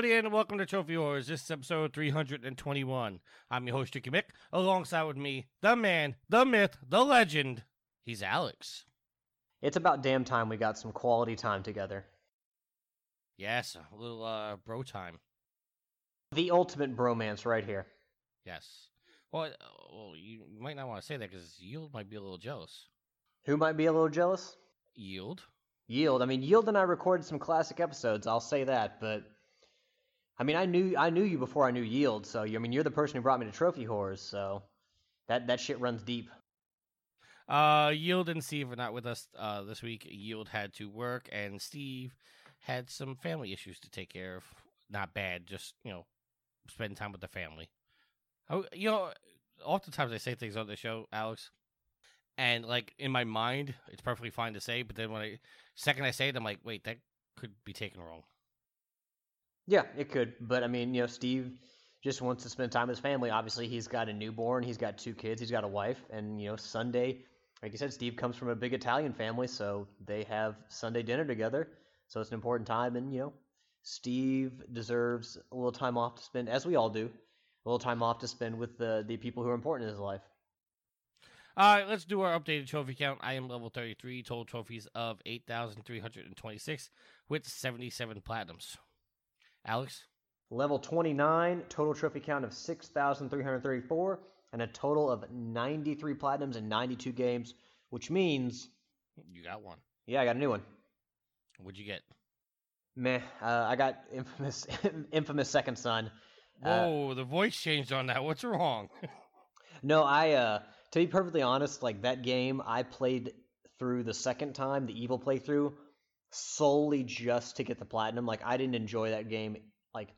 everybody, and welcome to Trophy Wars. This is episode 321. I'm your host, Tricky Mick. Alongside with me, the man, the myth, the legend. He's Alex. It's about damn time we got some quality time together. Yes, a little uh, bro time. The ultimate bromance right here. Yes. Well, uh, well you might not want to say that because Yield might be a little jealous. Who might be a little jealous? Yield. Yield. I mean, Yield and I recorded some classic episodes. I'll say that, but I mean, I knew I knew you before I knew Yield. So I mean, you're the person who brought me to Trophy Whores. So that that shit runs deep. Uh, Yield and Steve are not with us uh, this week. Yield had to work, and Steve had some family issues to take care of. Not bad, just you know, spending time with the family. Oh, you know, oftentimes I say things on the show, Alex, and like in my mind, it's perfectly fine to say, but then when I second I say it, I'm like, wait, that could be taken wrong. Yeah, it could, but I mean, you know, Steve just wants to spend time with his family. Obviously, he's got a newborn, he's got two kids, he's got a wife, and you know, Sunday, like you said, Steve comes from a big Italian family, so they have Sunday dinner together. So it's an important time, and you know, Steve deserves a little time off to spend, as we all do, a little time off to spend with the the people who are important in his life. All right, let's do our updated trophy count. I am level 33, total trophies of 8,326 with 77 platinums. Alex? Level 29, total trophy count of 6,334, and a total of 93 platinums in 92 games, which means. You got one. Yeah, I got a new one. What'd you get? Meh, uh, I got infamous, infamous Second Son. Whoa, uh, the voice changed on that. What's wrong? no, I. Uh, to be perfectly honest, like that game, I played through the second time, the evil playthrough, solely just to get the platinum. Like I didn't enjoy that game. Like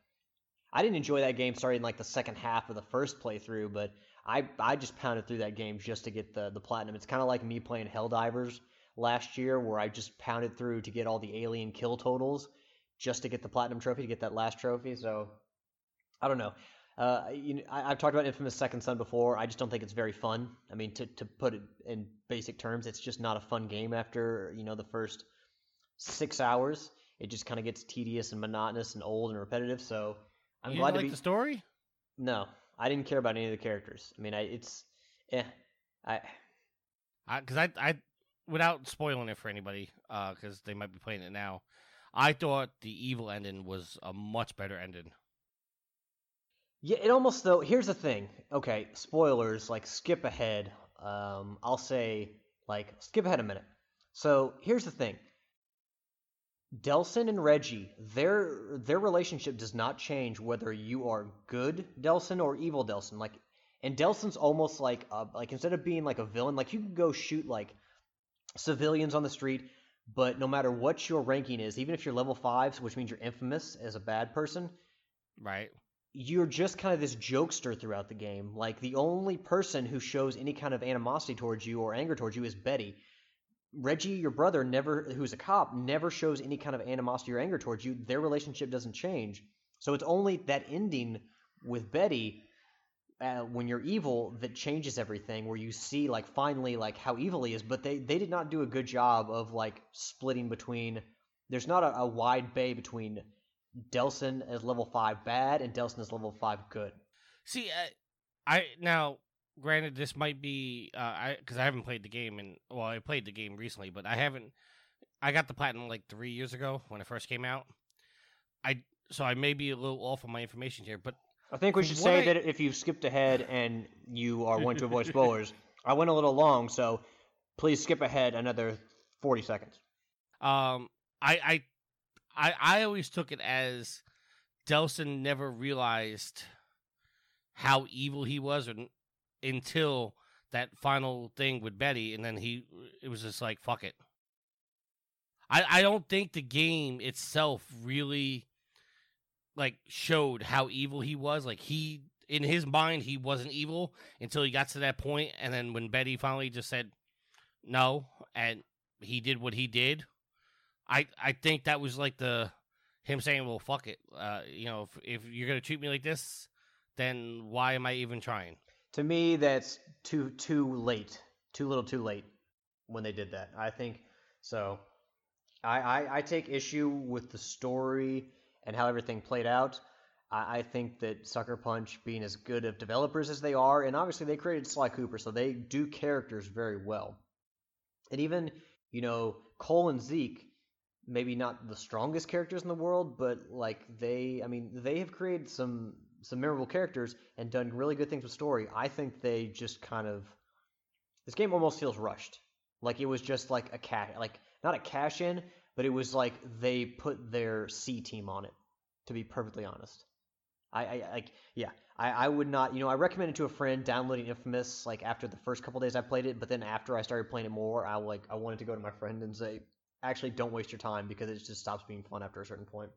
I didn't enjoy that game starting like the second half of the first playthrough, but I I just pounded through that game just to get the the platinum. It's kind of like me playing Helldivers last year, where I just pounded through to get all the alien kill totals just to get the platinum trophy to get that last trophy. So I don't know. Uh, you know, I, have talked about Infamous Second Son before. I just don't think it's very fun. I mean, to, to put it in basic terms, it's just not a fun game after you know the first six hours. It just kind of gets tedious and monotonous and old and repetitive. So I'm you glad to like be... the story. No, I didn't care about any of the characters. I mean, I it's eh, I because I, I, I without spoiling it for anybody, because uh, they might be playing it now. I thought the evil ending was a much better ending. Yeah, it almost though. Here's the thing. Okay, spoilers. Like skip ahead. Um, I'll say like skip ahead a minute. So here's the thing. Delsin and Reggie, their their relationship does not change whether you are good Delsin or evil Delsin. Like, and Delsin's almost like a, like instead of being like a villain, like you can go shoot like civilians on the street, but no matter what your ranking is, even if you're level five, which means you're infamous as a bad person, right? you're just kind of this jokester throughout the game. Like the only person who shows any kind of animosity towards you or anger towards you is Betty. Reggie, your brother, never who's a cop, never shows any kind of animosity or anger towards you. Their relationship doesn't change. So it's only that ending with Betty uh, when you're evil that changes everything where you see like finally like how evil he is but they they did not do a good job of like splitting between there's not a, a wide bay between Delsin is level five bad and Delsin is level five good. See, I, I now granted this might be uh, I because I haven't played the game and well I played the game recently, but I haven't. I got the platinum like three years ago when it first came out. I so I may be a little off on my information here, but I think we should say I... that if you've skipped ahead and you are wanting to avoid spoilers, I went a little long, so please skip ahead another forty seconds. Um, I I I I always took it as Delsin never realized how evil he was or, until that final thing with Betty, and then he it was just like fuck it. I I don't think the game itself really like showed how evil he was. Like he in his mind he wasn't evil until he got to that point, and then when Betty finally just said no, and he did what he did I I think that was like the him saying, "Well, fuck it. Uh, you know, if, if you're gonna treat me like this, then why am I even trying?" To me, that's too too late, too little, too late when they did that. I think so. I, I, I take issue with the story and how everything played out, I, I think that Sucker Punch, being as good of developers as they are, and obviously they created Sly Cooper, so they do characters very well. And even, you know, Cole and Zeke, maybe not the strongest characters in the world, but like they, I mean, they have created some some memorable characters and done really good things with story. I think they just kind of this game almost feels rushed. Like it was just like a cash, like not a cash in, but it was like they put their C team on it. To be perfectly honest, I, I like yeah, I, I would not. You know, I recommended to a friend downloading Infamous like after the first couple days I played it, but then after I started playing it more, I like I wanted to go to my friend and say, actually, don't waste your time because it just stops being fun after a certain point.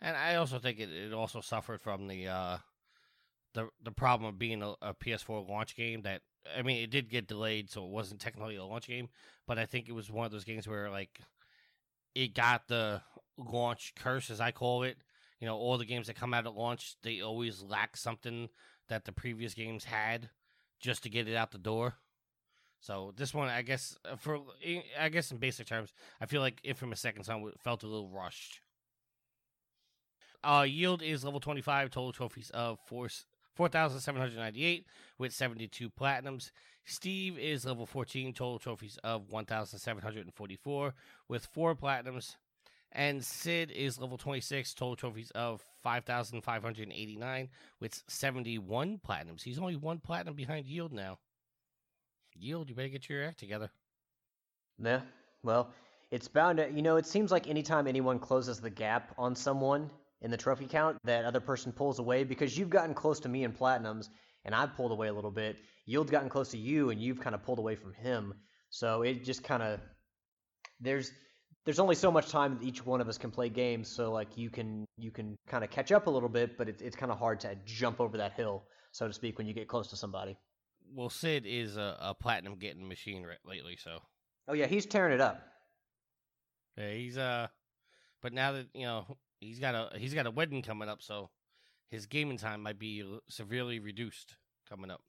And I also think it, it also suffered from the uh, the the problem of being a, a, PS4 launch game. That I mean, it did get delayed, so it wasn't technically a launch game. But I think it was one of those games where like it got the launch curse, as I call it. You know, all the games that come out at launch, they always lack something that the previous games had just to get it out the door. So this one, I guess, uh, for I guess in basic terms, I feel like Infamous Second Son felt a little rushed. Uh, yield is level 25, total trophies of 4,798 with 72 platinums. Steve is level 14, total trophies of 1,744 with 4 platinums. And Sid is level 26, total trophies of 5,589 with 71 platinums. He's only one platinum behind Yield now. Yield, you better get your act together. Yeah, well, it's bound to, you know, it seems like anytime anyone closes the gap on someone in the trophy count, that other person pulls away because you've gotten close to me in platinums and I've pulled away a little bit. Yield's gotten close to you and you've kind of pulled away from him. So it just kind of, there's, there's only so much time that each one of us can play games, so like you can you can kind of catch up a little bit, but it's it's kind of hard to jump over that hill, so to speak, when you get close to somebody. Well, Sid is a, a platinum getting machine lately, so. Oh yeah, he's tearing it up. Yeah, he's uh, but now that you know he's got a he's got a wedding coming up, so his gaming time might be severely reduced coming up.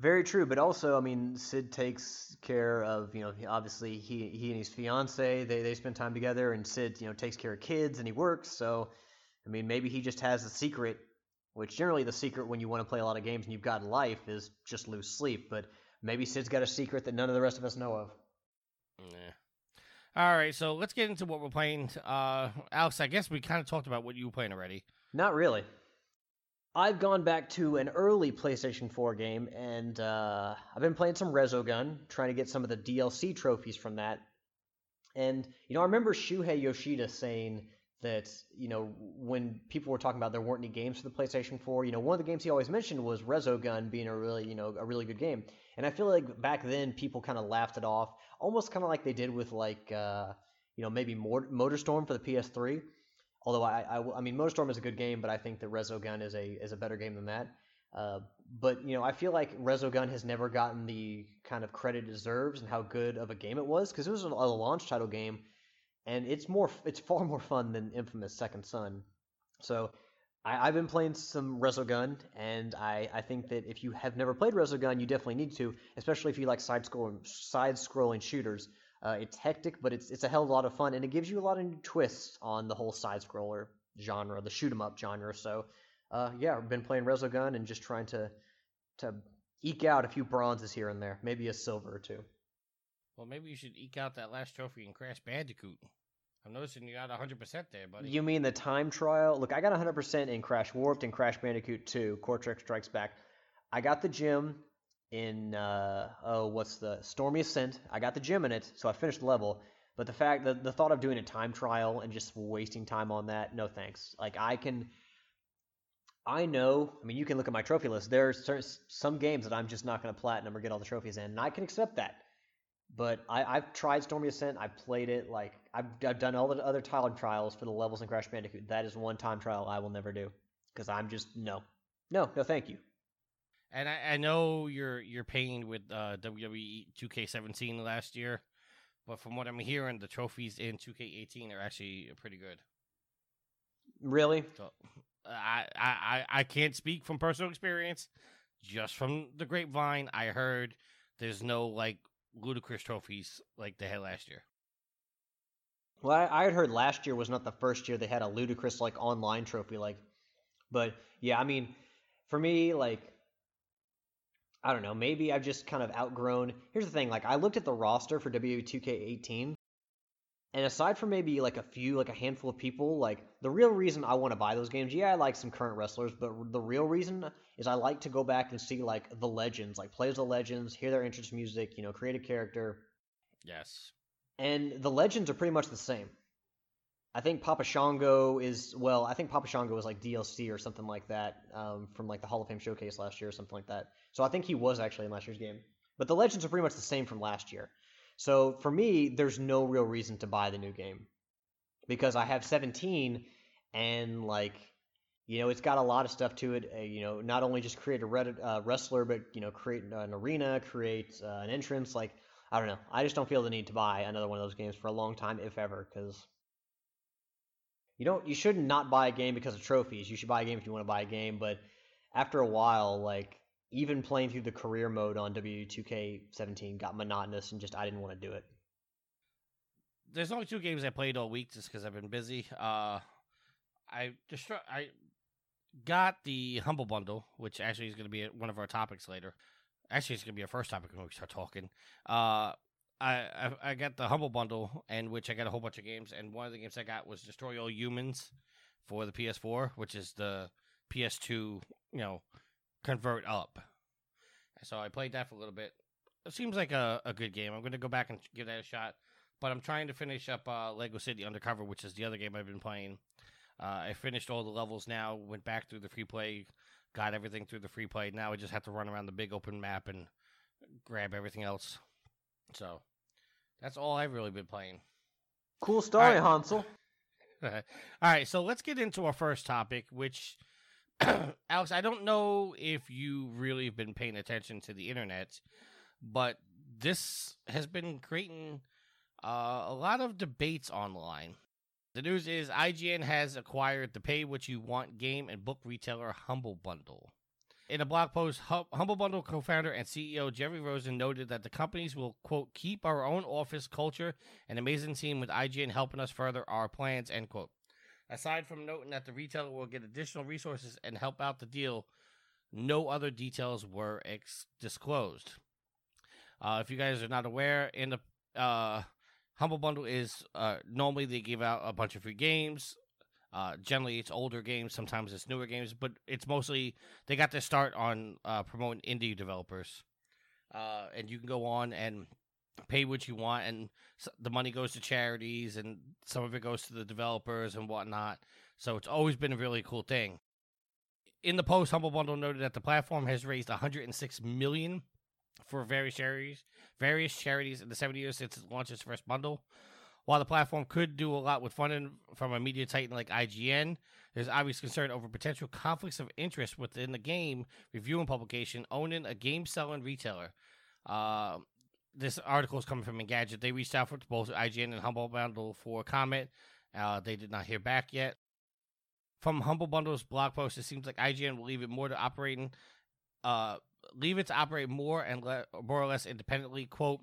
Very true, but also, I mean, Sid takes care of, you know, obviously he he and his fiance, they they spend time together, and Sid, you know, takes care of kids and he works. So, I mean, maybe he just has a secret, which generally the secret when you want to play a lot of games and you've got life is just lose sleep. But maybe Sid's got a secret that none of the rest of us know of. Yeah. All right, so let's get into what we're playing. Uh, Alex, I guess we kind of talked about what you were playing already. Not really. I've gone back to an early PlayStation 4 game, and uh, I've been playing some Resogun, trying to get some of the DLC trophies from that. And, you know, I remember Shuhei Yoshida saying that, you know, when people were talking about there weren't any games for the PlayStation 4, you know, one of the games he always mentioned was Resogun being a really, you know, a really good game. And I feel like back then people kind of laughed it off, almost kind of like they did with, like, uh, you know, maybe Motorstorm for the PS3 Although I, I, I mean, Motorstorm is a good game, but I think that Resogun is a is a better game than that. Uh, but you know, I feel like Resogun has never gotten the kind of credit it deserves and how good of a game it was because it was a launch title game, and it's more it's far more fun than Infamous Second Son. So I, have been playing some Resogun, and I, I think that if you have never played Resogun, you definitely need to, especially if you like side scrolling side scrolling shooters. Uh, it's hectic, but it's it's a hell of a lot of fun, and it gives you a lot of new twists on the whole side scroller genre, the shoot 'em up genre. So, uh, yeah, I've been playing Resogun and just trying to to eke out a few bronzes here and there, maybe a silver or two. Well, maybe you should eke out that last trophy in Crash Bandicoot. I'm noticing you got 100% there, buddy. You mean the time trial? Look, I got 100% in Crash Warped and Crash Bandicoot 2, Cortex Strikes Back. I got the gym in uh, oh what's the Stormy Ascent. I got the gym in it, so I finished the level. But the fact that the thought of doing a time trial and just wasting time on that, no thanks. Like I can, I know. I mean, you can look at my trophy list. There There's some games that I'm just not going to platinum or get all the trophies in, and I can accept that. But I, have tried Stormy Ascent. I played it. Like I've, I've done all the other time trials for the levels in Crash Bandicoot. That is one time trial I will never do because I'm just no, no, no, thank you. And I, I know you're you're paying with uh, WWE 2K17 last year, but from what I'm hearing, the trophies in 2K18 are actually pretty good. Really? So, I, I I can't speak from personal experience. Just from the grapevine, I heard there's no like ludicrous trophies like they had last year. Well, I, had heard last year was not the first year they had a ludicrous like online trophy like, but yeah, I mean, for me like. I don't know. Maybe I've just kind of outgrown. Here's the thing: like, I looked at the roster for WWE2K18, and aside from maybe like a few, like a handful of people, like the real reason I want to buy those games, yeah, I like some current wrestlers, but the real reason is I like to go back and see like the legends, like play as the legends, hear their entrance music, you know, create a character. Yes. And the legends are pretty much the same. I think Papa Shango is well. I think Papa Shango was like DLC or something like that um, from like the Hall of Fame showcase last year or something like that. So I think he was actually in last year's game. But the legends are pretty much the same from last year. So for me, there's no real reason to buy the new game because I have 17 and like you know it's got a lot of stuff to it. Uh, you know, not only just create a uh, wrestler, but you know create an arena, create uh, an entrance. Like I don't know, I just don't feel the need to buy another one of those games for a long time, if ever, because you don't you should not buy a game because of trophies. You should buy a game if you want to buy a game, but after a while, like even playing through the career mode on W2K17 got monotonous and just I didn't want to do it. There's only two games I played all week just because I've been busy. Uh, I destru- I got the Humble Bundle, which actually is going to be one of our topics later. Actually, it's going to be our first topic when we start talking. Uh, I, I, I got the Humble Bundle, and which I got a whole bunch of games, and one of the games I got was Destroy All Humans for the PS4, which is the PS2, you know, convert up. So I played that for a little bit. It seems like a, a good game. I'm going to go back and give that a shot. But I'm trying to finish up uh, Lego City Undercover, which is the other game I've been playing. Uh, I finished all the levels now, went back through the free play, got everything through the free play. Now I just have to run around the big open map and grab everything else. So that's all I've really been playing. Cool story, right. Hansel. all right, so let's get into our first topic, which Alex, I don't know if you really have been paying attention to the internet, but this has been creating uh, a lot of debates online. The news is IGN has acquired the pay what you want game and book retailer Humble Bundle. In a blog post, Humble Bundle co founder and CEO Jerry Rosen noted that the companies will, quote, keep our own office culture and amazing team with IGN helping us further our plans, end quote. Aside from noting that the retailer will get additional resources and help out the deal, no other details were ex- disclosed. Uh, if you guys are not aware, in the uh, Humble Bundle is uh, normally they give out a bunch of free games. Uh, generally, it's older games. Sometimes it's newer games, but it's mostly they got their start on uh, promoting indie developers. Uh, and you can go on and pay what you want, and the money goes to charities, and some of it goes to the developers and whatnot. So it's always been a really cool thing. In the post, Humble Bundle noted that the platform has raised 106 million for various charities, various charities in the seven years since it launched its first bundle. While the platform could do a lot with funding from a media titan like IGN, there's obvious concern over potential conflicts of interest within the game review and publication owning a game selling retailer. Uh, this article is coming from Engadget. They reached out for both IGN and Humble Bundle for comment. Uh, they did not hear back yet. From Humble Bundle's blog post, it seems like IGN will leave it more to operating, uh, leave it to operate more and le- more or less independently. Quote: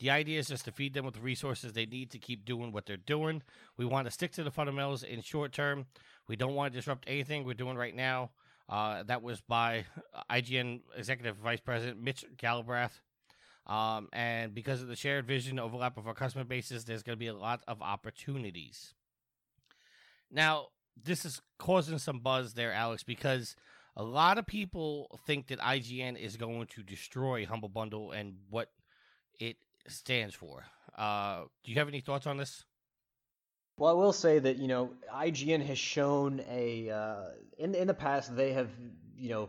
The idea is just to feed them with the resources they need to keep doing what they're doing. We want to stick to the fundamentals in short term. We don't want to disrupt anything we're doing right now. Uh, that was by IGN Executive Vice President Mitch Galbraith. Um, and because of the shared vision overlap of our customer bases, there's going to be a lot of opportunities. Now, this is causing some buzz there, Alex, because a lot of people think that IGN is going to destroy Humble Bundle and what it stands for. Uh, do you have any thoughts on this? Well, I will say that you know IGN has shown a uh, in in the past they have you know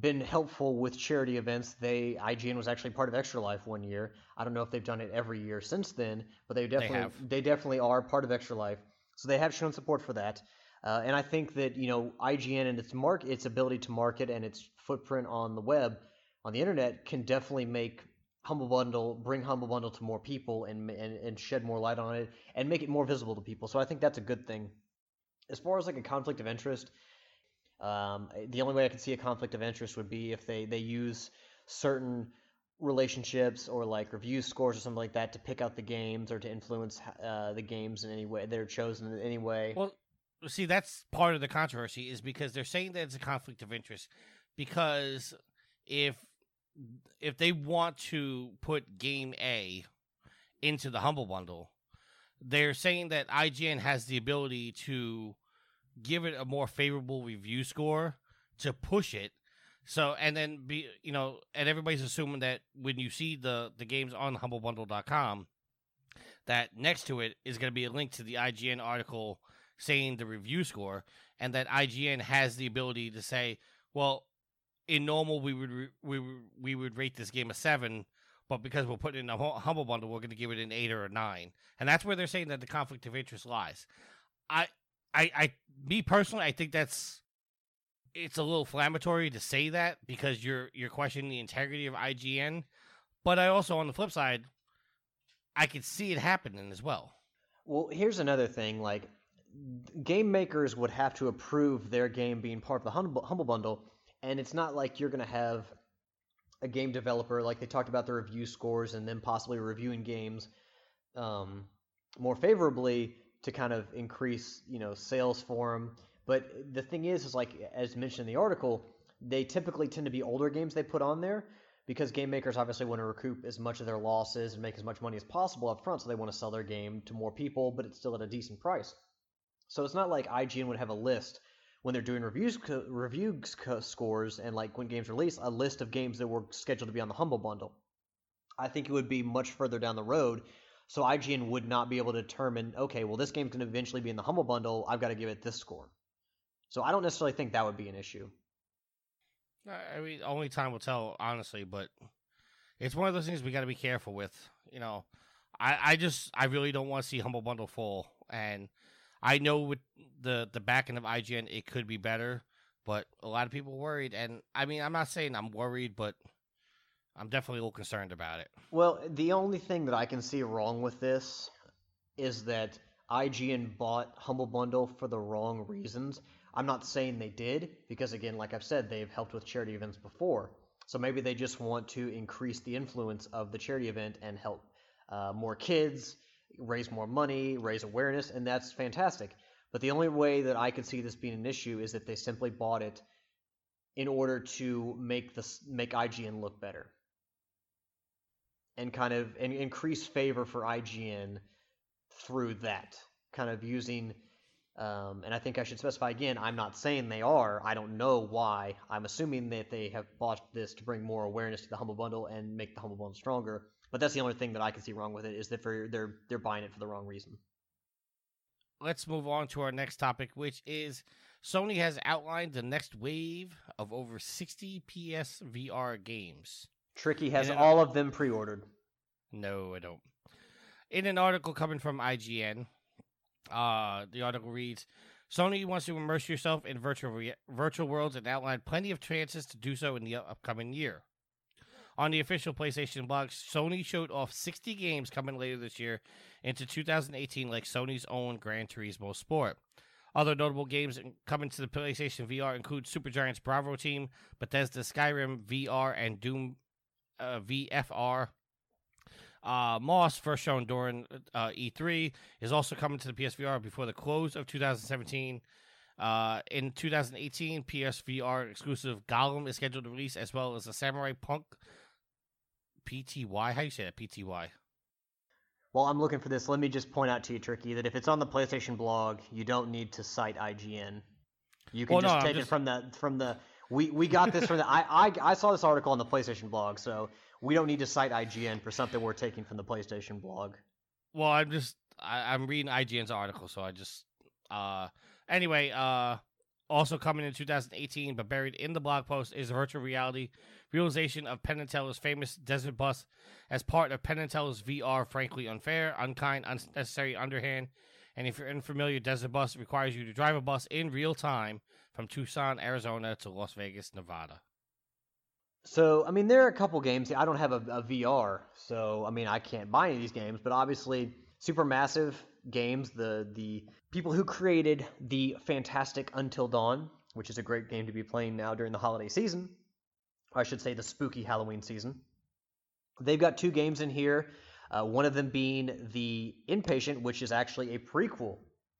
been helpful with charity events. They IGN was actually part of Extra Life one year. I don't know if they've done it every year since then, but they definitely they, they definitely are part of Extra Life. So they have shown support for that. Uh, and I think that you know IGN and its mark its ability to market and its footprint on the web on the internet can definitely make Humble Bundle bring Humble Bundle to more people and, and and shed more light on it and make it more visible to people. So I think that's a good thing. As far as like a conflict of interest, um, the only way I could see a conflict of interest would be if they, they use certain relationships or like review scores or something like that to pick out the games or to influence uh, the games in any way that are chosen in any way. Well, see, that's part of the controversy is because they're saying that it's a conflict of interest because if if they want to put game A into the humble bundle, they're saying that IGN has the ability to give it a more favorable review score to push it. So and then be you know, and everybody's assuming that when you see the the games on humblebundle.com that next to it is going to be a link to the IGN article saying the review score and that IGN has the ability to say, well, in normal we would re- we would, we would rate this game a 7 but because we're putting in a humble bundle, we're going to give it an eight or a nine, and that's where they're saying that the conflict of interest lies. I, I, I, me personally, I think that's it's a little inflammatory to say that because you're you're questioning the integrity of IGN, but I also, on the flip side, I could see it happening as well. Well, here's another thing: like game makers would have to approve their game being part of the humble, humble bundle, and it's not like you're going to have a game developer, like they talked about the review scores and then possibly reviewing games um, more favorably to kind of increase, you know, sales for them. But the thing is, is like as mentioned in the article, they typically tend to be older games they put on there because game makers obviously want to recoup as much of their losses and make as much money as possible up front, so they want to sell their game to more people, but it's still at a decent price. So it's not like IGN would have a list when they're doing reviews review scores and like when games release a list of games that were scheduled to be on the humble bundle i think it would be much further down the road so ign would not be able to determine okay well this game's going to eventually be in the humble bundle. I've got to give it this score. So i don't necessarily think that would be an issue. I mean only time will tell honestly but it's one of those things we got to be careful with you know. I i just i really don't want to see humble bundle full and I know with the the backing of IGN, it could be better, but a lot of people worried. And I mean, I'm not saying I'm worried, but I'm definitely a little concerned about it. Well, the only thing that I can see wrong with this is that IGN bought Humble Bundle for the wrong reasons. I'm not saying they did, because again, like I've said, they've helped with charity events before. So maybe they just want to increase the influence of the charity event and help uh, more kids raise more money, raise awareness, and that's fantastic. But the only way that I could see this being an issue is that they simply bought it in order to make this make IGN look better and kind of and increase favor for IGN through that kind of using. Um, and I think I should specify again. I'm not saying they are. I don't know why. I'm assuming that they have bought this to bring more awareness to the Humble Bundle and make the Humble Bundle stronger. But that's the only thing that I can see wrong with it is that for they're they're buying it for the wrong reason. Let's move on to our next topic, which is Sony has outlined the next wave of over 60 PSVR games. Tricky has all of them pre-ordered. No, I don't. In an article coming from IGN, uh, the article reads Sony wants to immerse yourself in virtual re- virtual worlds and outline plenty of chances to do so in the upcoming year. On the official PlayStation blog, Sony showed off 60 games coming later this year into 2018, like Sony's own Gran Turismo Sport. Other notable games coming to the PlayStation VR include Supergiant's Bravo Team, Bethesda Skyrim VR, and Doom uh, VFR. Uh, Moss, first shown during uh, E3, is also coming to the PSVR before the close of 2017. Uh, in 2018, PSVR exclusive Golem is scheduled to release, as well as a Samurai Punk PTY. How do you say that? PTY. While I'm looking for this, let me just point out to you, Tricky, that if it's on the PlayStation blog, you don't need to cite IGN. You can well, just no, take just... it from the from the. We, we got this from the. I, I I saw this article on the PlayStation blog, so we don't need to cite IGN for something we're taking from the PlayStation blog. Well, I'm just I, I'm reading IGN's article, so I just uh anyway uh also coming in 2018, but buried in the blog post is virtual reality realization of Penn and Teller's famous desert bus as part of Penn and Teller's VR. Frankly, unfair, unkind, unnecessary, underhand. And if you're unfamiliar, Desert Bus requires you to drive a bus in real time from Tucson, Arizona to Las Vegas, Nevada. So, I mean, there are a couple games. I don't have a, a VR, so I mean, I can't buy any of these games. But obviously, Supermassive Games, the the people who created the fantastic Until Dawn, which is a great game to be playing now during the holiday season, I should say the spooky Halloween season. They've got two games in here. Uh, one of them being the Inpatient, which is actually a prequel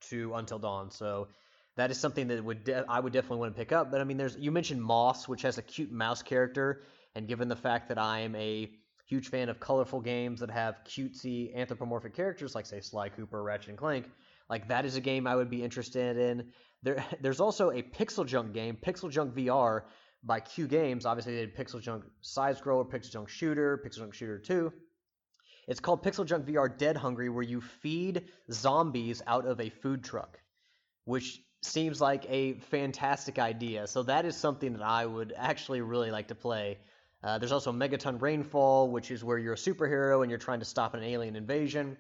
to Until Dawn. So that is something that would de- I would definitely want to pick up. But I mean, there's you mentioned Moss, which has a cute mouse character, and given the fact that I am a huge fan of colorful games that have cutesy anthropomorphic characters like say Sly Cooper, Ratchet and Clank, like that is a game I would be interested in. There, there's also a Pixel Junk game, Pixel Junk VR by Q Games. Obviously, they did Pixel Junk Side Scroller, Pixel Junk Shooter, Pixel Junk Shooter 2. It's called Pixel Junk VR Dead Hungry, where you feed zombies out of a food truck, which seems like a fantastic idea. So that is something that I would actually really like to play. Uh, there's also Megaton Rainfall, which is where you're a superhero and you're trying to stop an alien invasion.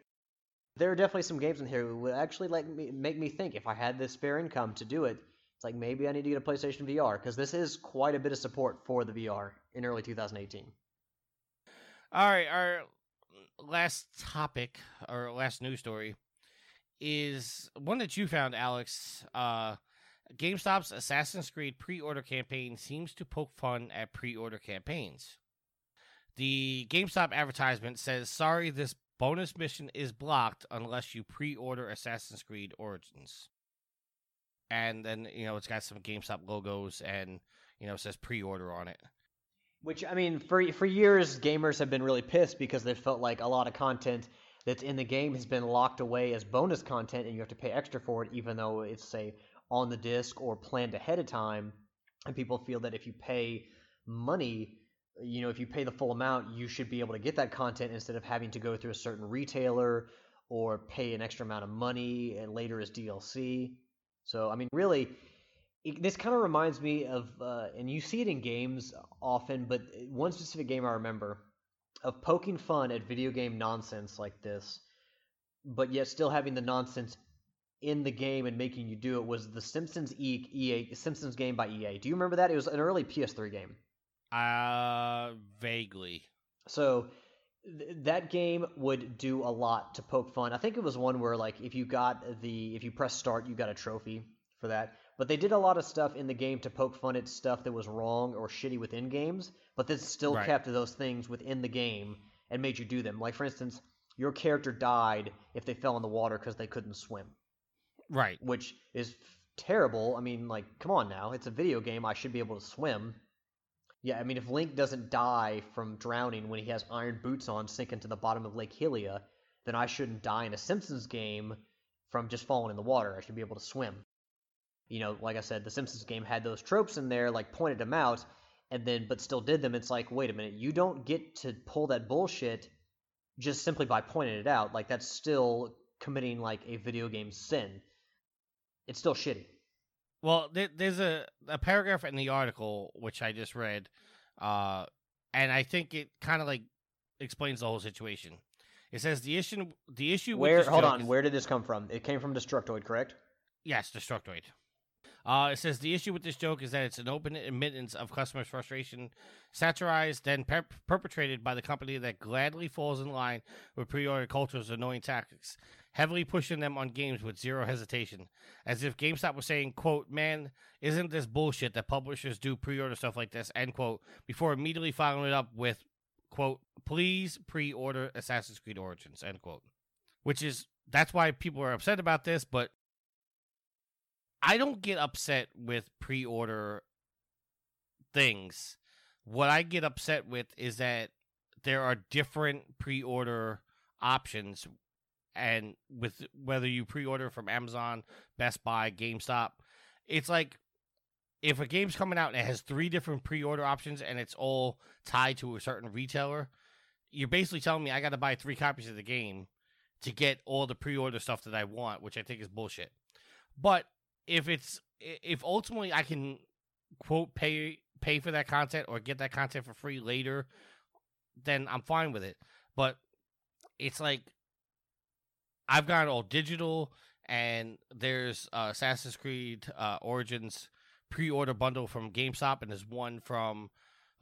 There are definitely some games in here that would actually like me, make me think if I had this spare income to do it, it's like maybe I need to get a PlayStation VR because this is quite a bit of support for the VR in early 2018. All right, our last topic or last news story is one that you found, Alex. Uh, GameStop's Assassin's Creed pre-order campaign seems to poke fun at pre-order campaigns. The GameStop advertisement says, "Sorry, this bonus mission is blocked unless you pre-order Assassin's Creed Origins." And then you know it's got some GameStop logos and you know says pre-order on it. Which I mean, for for years, gamers have been really pissed because they felt like a lot of content that's in the game has been locked away as bonus content, and you have to pay extra for it, even though it's say on the disc or planned ahead of time. And people feel that if you pay money, you know, if you pay the full amount, you should be able to get that content instead of having to go through a certain retailer or pay an extra amount of money and later as DLC. So I mean, really, it, this kind of reminds me of, uh, and you see it in games often, but one specific game I remember of poking fun at video game nonsense like this, but yet still having the nonsense in the game and making you do it was the Simpsons e- EA Simpsons game by EA. Do you remember that? It was an early PS3 game. Uh, vaguely. So th- that game would do a lot to poke fun. I think it was one where like if you got the if you press start, you got a trophy for that. But they did a lot of stuff in the game to poke fun at stuff that was wrong or shitty within games, but this still Right. kept those things within the game and made you do them. Like for instance, your character died if they fell in the water because they couldn't swim, Right. which is terrible. I mean, like, come on now, it's a video game. I should be able to swim. Yeah, I mean, if Link doesn't die from drowning when he has iron boots on sinking to the bottom of Lake Hylia, then I shouldn't die in a Simpsons game from just falling in the water. I should be able to swim. You know, like I said, the Simpsons game had those tropes in there, like pointed them out, and then but still did them. It's like, wait a minute, you don't get to pull that bullshit just simply by pointing it out. Like that's still committing like a video game sin. It's still shitty. Well, there, there's a, a paragraph in the article which I just read, uh, and I think it kind of like explains the whole situation. It says the issue the issue Where hold on, is- where did this come from? It came from Destructoid, correct? Yes, Destructoid. Uh, it says the issue with this joke is that it's an open admittance of customers' frustration, satirized then per- perpetrated by the company that gladly falls in line with pre-order culture's annoying tactics, heavily pushing them on games with zero hesitation, as if GameStop was saying, "quote Man, isn't this bullshit that publishers do pre-order stuff like this?" End quote. Before immediately following it up with, "quote Please pre-order Assassin's Creed Origins." End quote. Which is that's why people are upset about this, but I don't get upset with pre-order things. What I get upset with is that there are different pre-order options and with whether you pre-order from Amazon, Best Buy, GameStop, it's like if a game's coming out and it has three different pre-order options and it's all tied to a certain retailer, you're basically telling me I got to buy three copies of the game to get all the pre-order stuff that I want, which I think is bullshit. But if it's if ultimately I can quote pay pay for that content or get that content for free later, then I'm fine with it. But it's like I've got all digital, and there's uh, Assassin's Creed uh, Origins pre-order bundle from GameStop, and there's one from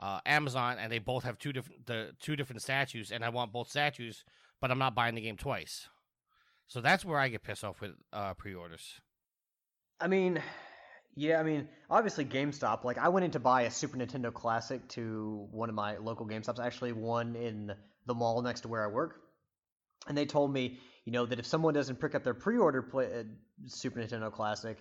uh, Amazon, and they both have two different the two different statues, and I want both statues, but I'm not buying the game twice. So that's where I get pissed off with uh, pre-orders. I mean, Yeah, I mean, obviously GameStop. Like, I went in to buy a Super Nintendo Classic to one of my local GameStops, actually one in the mall next to where I work, and they told me, you know, that if someone doesn't pick up their pre-order uh, Super Nintendo Classic,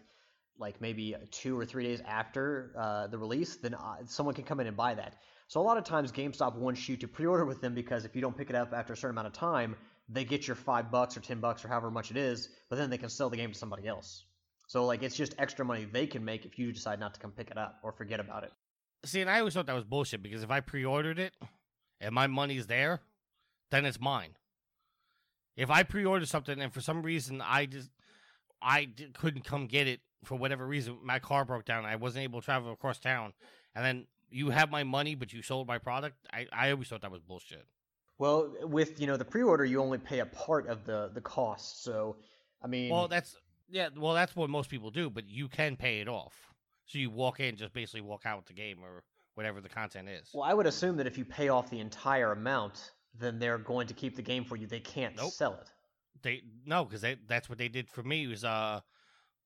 like maybe two or three days after uh, the release, then uh, someone can come in and buy that. So a lot of times GameStop wants you to pre-order with them because if you don't pick it up after a certain amount of time, they get your five bucks or ten bucks or however much it is, but then they can sell the game to somebody else. So like it's just extra money they can make if you decide not to come pick it up or forget about it. See, and I always thought that was bullshit because if I pre-ordered it and my money's there, then it's mine. If I pre-order something and for some reason I just I couldn't come get it for whatever reason, my car broke down, I wasn't able to travel across town, and then you have my money but you sold my product, I I always thought that was bullshit. Well, with you know the pre-order, you only pay a part of the the cost. So, I mean, well, that's yeah, well, that's what most people do, but you can pay it off. So you walk in, just basically walk out with the game or whatever the content is. Well, I would assume that if you pay off the entire amount, then they're going to keep the game for you. They can't nope. sell it. They no, because that's what they did for me. It was uh,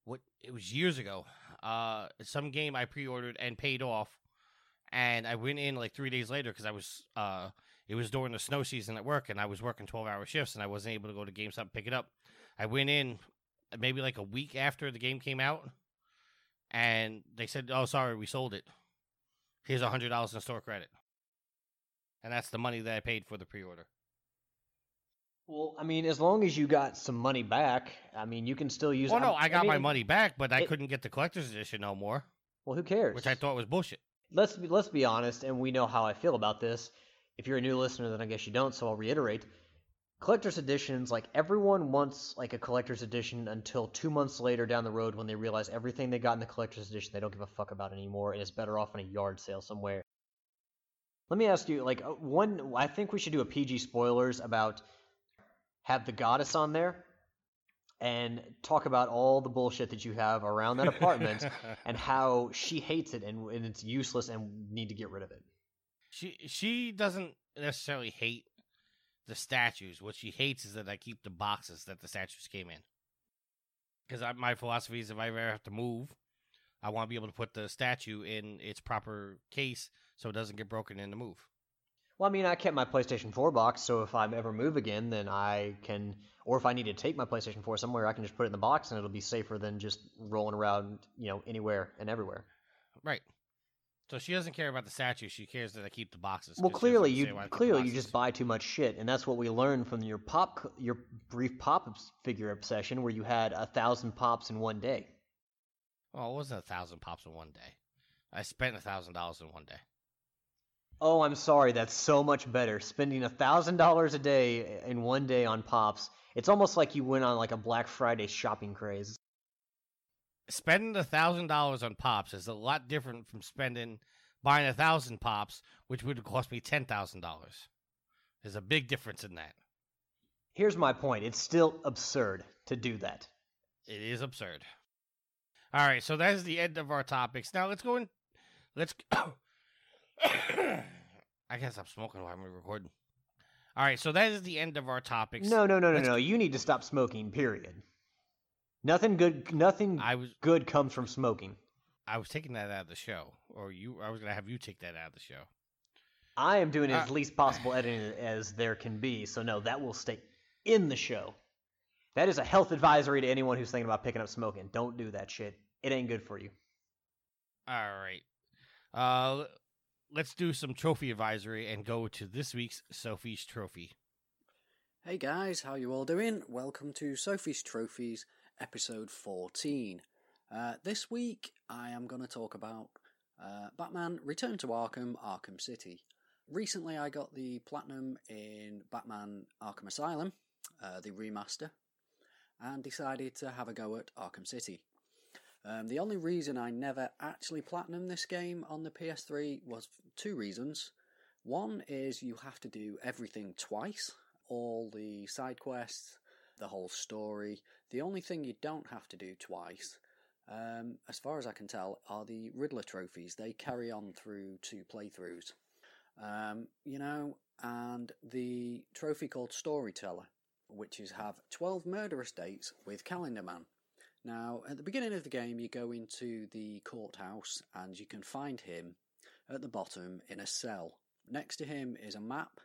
what it was years ago. Uh, some game I pre-ordered and paid off, and I went in like three days later because I was uh, it was during the snow season at work, and I was working twelve-hour shifts, and I wasn't able to go to GameStop and pick it up. I went in maybe like a week after the game came out, and they said, "Oh, sorry, we sold it. Here's a hundred dollars in store credit," and that's the money that I paid for the pre-order. Well, I mean, as long as you got some money back, I mean, you can still use. Well, no, I got I mean, my money back, but I it, couldn't get the collector's edition no more. Well, who cares? Which I thought was bullshit. Let's be, let's be honest, and we know how I feel about this. If you're a new listener, then I guess you don't. So I'll reiterate: collector's editions, like everyone wants like a collector's edition until two months later down the road when they realize everything they got in the collector's edition they don't give a fuck about anymore and is better off in a yard sale somewhere. Let me ask you, like uh, one, I think we should do a PG spoilers about have the goddess on there and talk about all the bullshit that you have around that apartment and how she hates it and, and it's useless and need to get rid of it. She she doesn't necessarily hate the statues. What she hates is that I keep the boxes that the statues came in. Because my philosophy is if I ever have to move, I want to be able to put the statue in its proper case so it doesn't get broken in the move. Well, I mean, I kept my PlayStation 4 box, so if I ever move again, then I can, or if I need to take my PlayStation 4 somewhere, I can just put it in the box and it'll be safer than just rolling around, you know, anywhere and everywhere. Right. So she doesn't care about the statue. She cares that I keep the boxes. Well, clearly you clearly you just buy too much shit, and that's what we learned from your pop your brief pop figure obsession, where you had a thousand pops in one day. Well, it wasn't a thousand pops in one day. I spent a thousand dollars in one day. Oh, I'm sorry. That's so much better. Spending a thousand dollars a day in one day on pops. It's almost like you went on like a Black Friday shopping craze spending a thousand dollars on pops is a lot different from spending buying a thousand pops, which would cost me ten thousand dollars. There's a big difference in that. Here's my point. It's still absurd to do that. It is absurd. All right, so that is the end of our topics. Now let's go in. Let's. I can't stop smoking while I'm recording. All right, so that is the end of our topics. No, no, no, no, no. You need to stop smoking. Period. Nothing good. Nothing I was good comes from smoking. I was taking that out of the show, or you. I was gonna have you take that out of the show. I am doing uh, as least possible editing as there can be, so no, that will stay in the show. That is a health advisory to anyone who's thinking about picking up smoking. Don't do that shit. It ain't good for you. All right. Uh, let's do some trophy advisory and go to this week's Sophie's Trophy. Hey guys, how you all doing? Welcome to Sophie's Trophies episode 14. Uh, this week, I am going to talk about uh, Batman Return to Arkham Arkham City. Recently, I got the platinum in Batman Arkham Asylum, uh, the remaster, and decided to have a go at Arkham City. Um, the only reason I never actually platinum this game on the PS3 was two reasons. One is you have to do everything twice, all the side quests, the whole story. The only thing you don't have to do twice, um, as far as I can tell, are the Riddler trophies. They carry on through two playthroughs. Um, you know, and the trophy called Storyteller, which is have 12 murderous dates with Calendar Man. Now, at the beginning of the game, you go into the courthouse and you can find him at the bottom in a cell. Next to him is a map.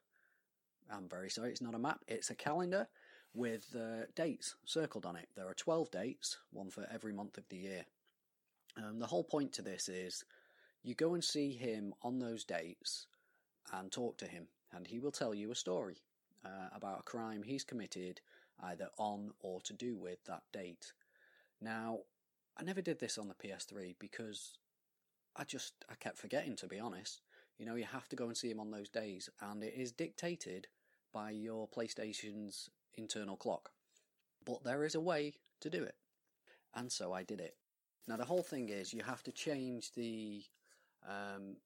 I'm very sorry, it's not a map, it's a calendar with uh, dates circled on it. There are 12 dates, one for every month of the year. Um, the whole point to this is you go and see him on those dates and talk to him, and he will tell you a story uh, about a crime he's committed either on or to do with that date. Now, I never did this on the PS3 because I just I kept forgetting to be honest. You know, you have to go and see him on those days, and it is dictated by your PlayStation's internal clock. But there is a way to do it, and so I did it. Now, the whole thing is you have to change the um,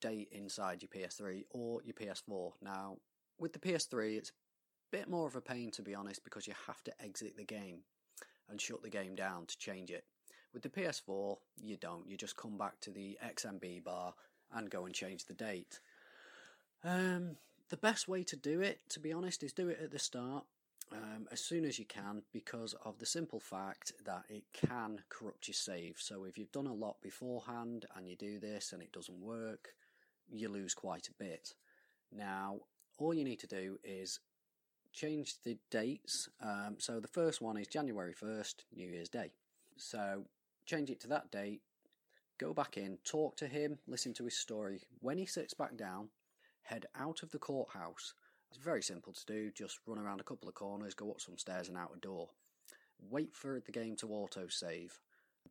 date inside your PS3 or your PS4. Now, with the PS3, it's a bit more of a pain to be honest because you have to exit the game and shut the game down to change it. With the PS4, you don't. You just come back to the XMB bar and go and change the date. Um, the best way to do it, to be honest, is do it at the start um, as soon as you can because of the simple fact that it can corrupt your save. So if you've done a lot beforehand and you do this and it doesn't work, you lose quite a bit. Now, all you need to do is change the dates. Um, so the first one is January 1st, New Year's Day. So change it to that date, go back in, talk to him, listen to his story. When he sits back down, head out of the courthouse. It's very simple to do, just run around a couple of corners, go up some stairs and out a door. Wait for the game to auto save.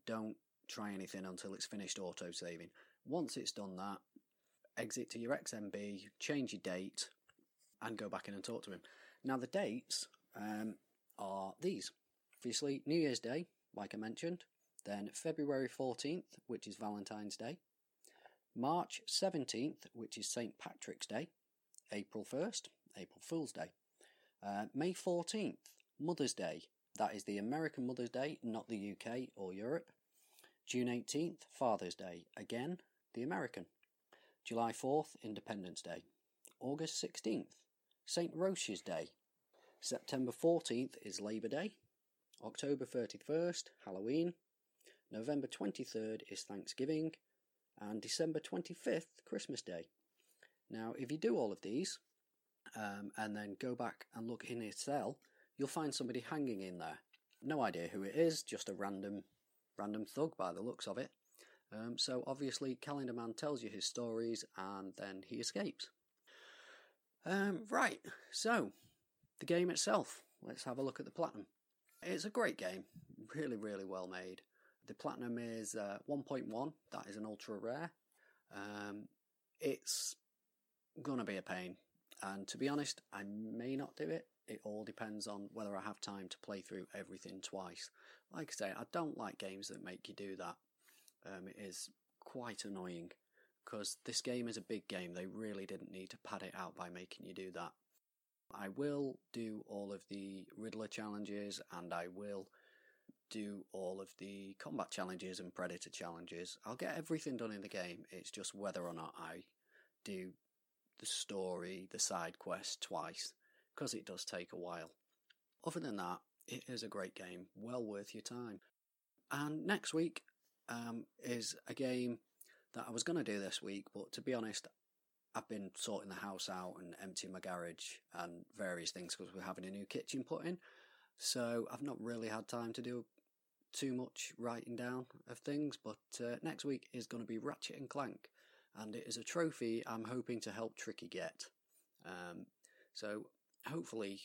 Don't try anything until it's finished auto saving. Once it's done that, exit to your XMB, change your date, and go back in and talk to him. Now, the dates um, are these. Obviously, New Year's Day, like I mentioned, then February 14th, which is Valentine's Day, March 17th, which is St. Patrick's Day, April 1st, April Fool's Day, uh, May 14th, Mother's Day, that is the American Mother's Day, not the UK or Europe, June 18th, Father's Day, again, the American, July 4th, Independence Day, August 16th, St. Roch's Day. September 14th is Labour Day. October 31st, Halloween. November 23rd is Thanksgiving. And December 25th, Christmas Day. Now, if you do all of these, um, and then go back and look in his cell, you'll find somebody hanging in there. No idea who it is, just a random, random thug by the looks of it. Um, so obviously, Calendar Man tells you his stories, and then he escapes. Um, right, so the game itself. Let's have a look at the platinum. It's a great game, really, really well made. The platinum is uh, 1.1, that is an ultra rare. Um, it's gonna be a pain, and to be honest, I may not do it. It all depends on whether I have time to play through everything twice. Like I say, I don't like games that make you do that. Um, it is quite annoying because this game is a big game. They really didn't need to pad it out by making you do that. I will do all of the Riddler challenges and I will do all of the combat challenges and predator challenges. I'll get everything done in the game. It's just whether or not I do the story, the side quest twice because it does take a while. Other than that, it is a great game, well worth your time. And next week um, is a game that I was going to do this week, but to be honest, I've been sorting the house out and emptying my garage and various things because we're having a new kitchen put in. So I've not really had time to do too much writing down of things, but uh, next week is going to be Ratchet and Clank, and it is a trophy I'm hoping to help Tricky get. Um, so hopefully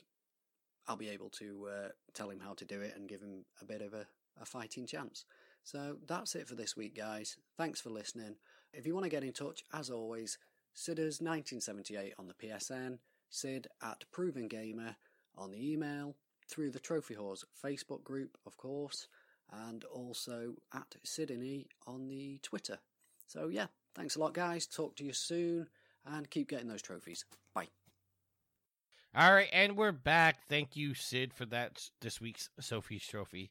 I'll be able to uh, tell him how to do it and give him a bit of a, a fighting chance. So that's it for this week, guys. Thanks for listening. If you want to get in touch, as always, Sidders1978 on the PSN, Sid at Proven Gamer on the email, through the Trophy Whores Facebook group, of course, and also at Sydney on the Twitter. So yeah, thanks a lot, guys. Talk to you soon, and keep getting those trophies. Bye. All right, and we're back. Thank you, Sid, for that this week's Sophie's Trophy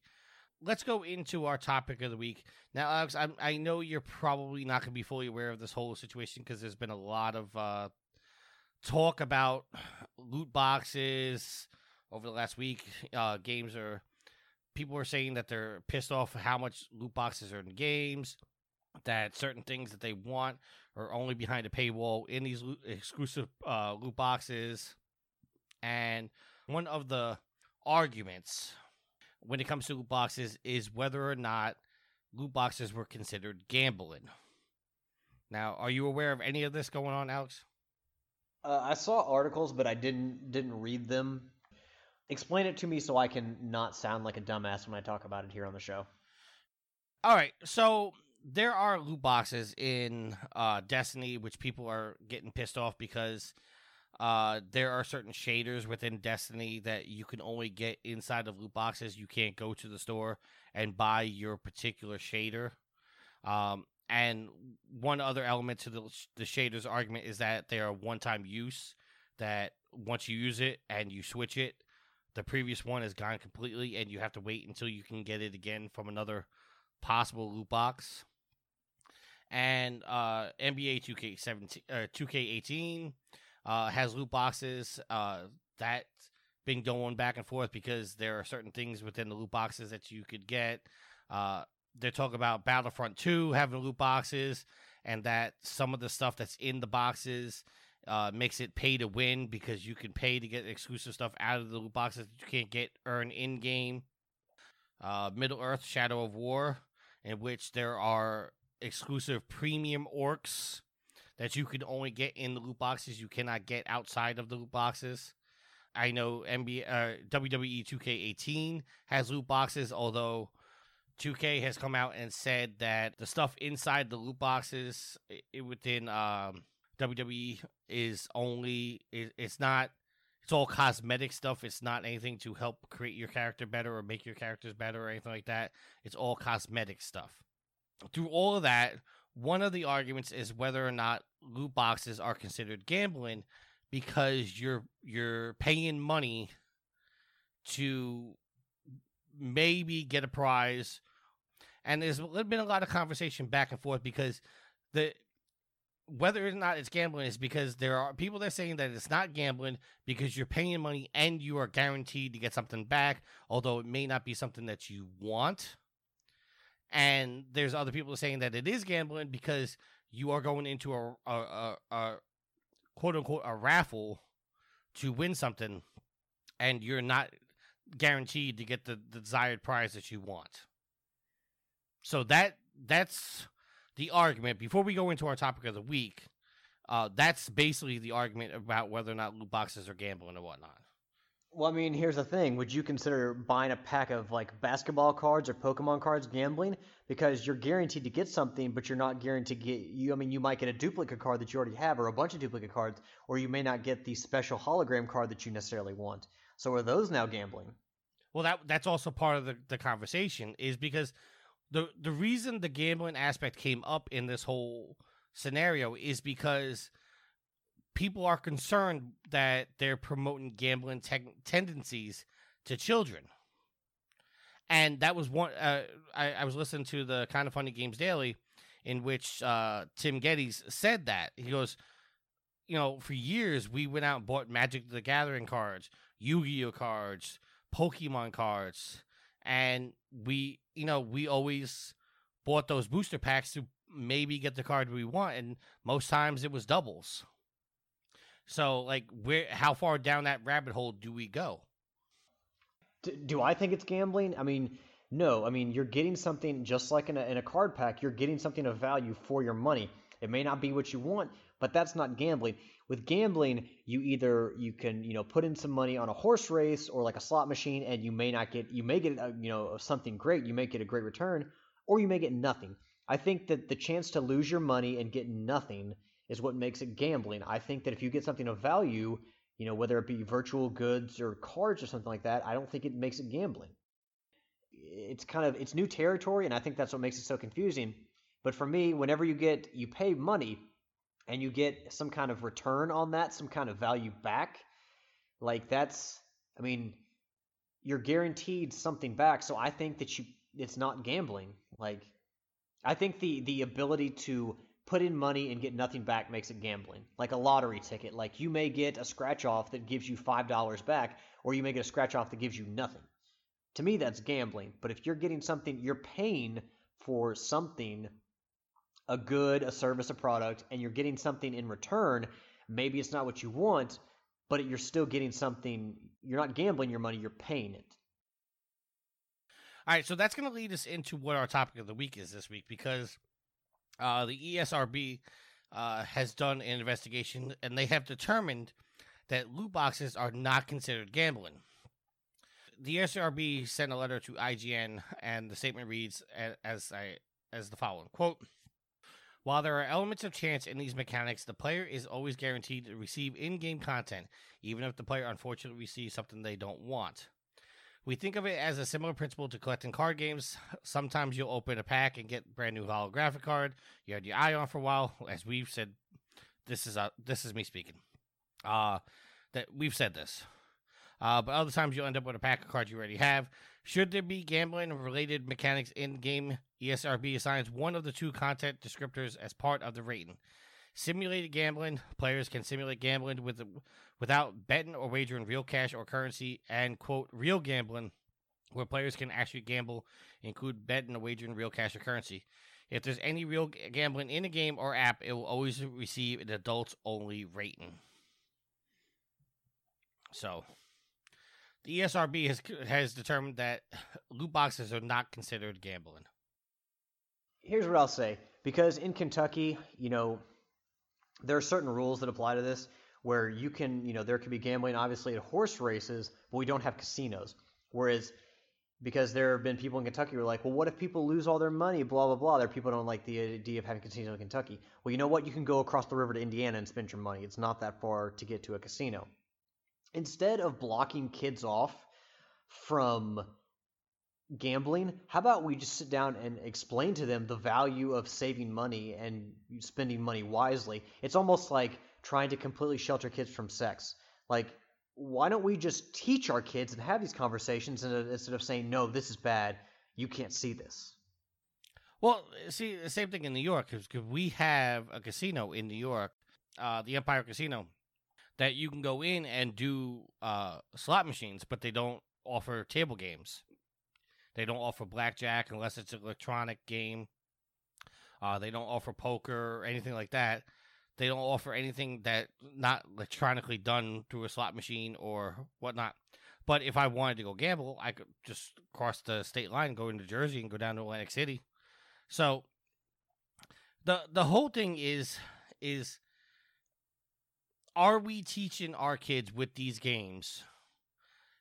let's go into our topic of the week now, Alex. i i know you're probably not going to be fully aware of this whole situation because there's been a lot of uh, talk about loot boxes over the last week. Uh, games are people are saying that they're pissed off how much loot boxes are in games, that certain things that they want are only behind a paywall in these exclusive uh, loot boxes. And one of the arguments when it comes to loot boxes is whether or not loot boxes were considered gambling. Now, are you aware of any of this going on, Alex? Uh, I saw articles, but I didn't didn't read them. Explain it to me so I can not sound like a dumbass when I talk about it here on the show. All right, so there are loot boxes in uh, Destiny, which people are getting pissed off because uh, there are certain shaders within Destiny that you can only get inside of loot boxes. You can't go to the store and buy your particular shader. Um, and one other element to the, the shaders argument is that they are one time use. That once you use it and you switch it, the previous one is gone completely, and you have to wait until you can get it again from another possible loot box. And uh, NBA 2K17, uh, 2K18 uh, has loot boxes. Uh, that's been going back and forth because there are certain things within the loot boxes that you could get. Uh, they're talking about Battlefront 2 having loot boxes, and that some of the stuff that's in the boxes uh, makes it pay to win because you can pay to get exclusive stuff out of the loot boxes that you can't get earn in game. Uh, Middle Earth Shadow of War, in which there are exclusive premium orcs that you can only get in the loot boxes. You cannot get outside of the loot boxes. I know NBA, uh, WWE 2K18 has loot boxes, although 2K has come out and said that the stuff inside the loot boxes it, within um, WWE is only it, it's not it's all cosmetic stuff. It's not anything to help create your character better or make your characters better or anything like that. It's all cosmetic stuff. Through all of that, one of the arguments is whether or not loot boxes are considered gambling because you're you're paying money to maybe get a prize and there's been a lot of conversation back and forth because the whether or not it's gambling is because there are people that are saying that it's not gambling because you're paying money and you are guaranteed to get something back, although it may not be something that you want. And there's other people saying that it is gambling because you are going into a, a, a, a quote unquote a raffle to win something, and you're not guaranteed to get the, the desired prize that you want. So that that's the argument. Before we go into our topic of the week, uh, that's basically the argument about whether or not loot boxes are gambling or whatnot. Well, I mean, here's the thing: Would you consider buying a pack of like basketball cards or Pokemon cards gambling? Because you're guaranteed to get something, but you're not guaranteed to get you. I mean, you might get a duplicate card that you already have, or a bunch of duplicate cards, or you may not get the special hologram card that you necessarily want. So are those now gambling? Well, that that's also part of the, the conversation is because the the reason the gambling aspect came up in this whole scenario is because people are concerned that they're promoting gambling te- tendencies to children. And that was one. Uh, I, I, was listening to the Kind of Funny Games Daily, in which uh, Tim Gettys said that he goes, you know, for years we went out and bought Magic the Gathering cards, Yu Gi Oh cards, Pokemon cards, and we you know we always bought those booster packs to maybe get the card we want and most times it was doubles. So like where how far down that rabbit hole do we go? Do, i think it's gambling? I mean no. I mean you're getting something just like in a, in a card pack you're getting something of value for your money. It may not be what you want but that's not gambling. With gambling you either you can you know put in some money on a horse race or like a slot machine and you may not get you may get a, you know something great. You may get a great return or you may get nothing. I think that the chance to lose your money and get nothing is what makes it gambling. I think that if you get something of value you know whether it be virtual goods or cards or something like that i don't think it makes it gambling. It's kind of it's new territory and i think that's what makes it so confusing. But for me whenever you get you pay money and you get some kind of return on that, some kind of value back, like that's, I mean, you're guaranteed something back. So I think that you, it's not gambling. Like, I think the the ability to put in money and get nothing back makes it gambling. Like a lottery ticket. Like you may get a scratch off that gives you five dollars back, or you may get a scratch off that gives you nothing. To me, that's gambling. But if you're getting something, you're paying for something, a good, a service, a product, and you're getting something in return. Maybe it's not what you want, but you're still getting something. You're not gambling your money, you're paying it. All right, so that's going to lead us into what our topic of the week is this week because uh, the ESRB uh, has done an investigation and they have determined that loot boxes are not considered gambling. The ESRB sent a letter to IGN, and the statement reads as, as I as the following quote. While there are elements of chance in these mechanics, the player is always guaranteed to receive in game content, even if the player unfortunately receives something they don't want. We think of it as a similar principle to collecting card games. Sometimes you'll open a pack and get brand new holographic card you had your eye on for a while. As we've said, this is a, this is me speaking. Uh that we've said this. Uh, but other times you'll end up with a pack of cards you already have. Should there be gambling related mechanics in game, ESRB assigns one of the two content descriptors as part of the rating. Simulated gambling, players can simulate gambling with without betting or wagering real cash or currency, and quote real gambling, where players can actually gamble, include betting or wagering real cash or currency. If there's any real gambling in a game or app, it will always receive an adults only rating. So, the ESRB has has determined that loot boxes are not considered gambling. Here's what I'll say: because in Kentucky, you know, there are certain rules that apply to this where you can, you know, there could be gambling obviously at horse races, but we don't have casinos. Whereas because there have been people in Kentucky who are like, well, what if people lose all their money? Blah blah blah. There people don't like the idea of having casinos in Kentucky. Well, you know what? You can go across the river to Indiana and spend your money. It's not that far to get to a casino. Instead of blocking kids off from gambling, how about we just sit down and explain to them the value of saving money and spending money wisely? It's almost like trying to completely shelter kids from sex. Like, why don't we just teach our kids and have these conversations instead of saying, no, this is bad, you can't see this? Well, see, the same thing in New York, because we have a casino in New York, uh, the Empire Casino, that you can go in and do uh, slot machines, but they don't offer table games. They don't offer blackjack unless it's an electronic game. Uh, they don't offer poker or anything like that. They don't offer anything that not electronically done through a slot machine or whatnot. But if I wanted to go gamble, I could just cross the state line, go into Jersey, and go down to Atlantic City. So the the whole thing is is are we teaching our kids with these games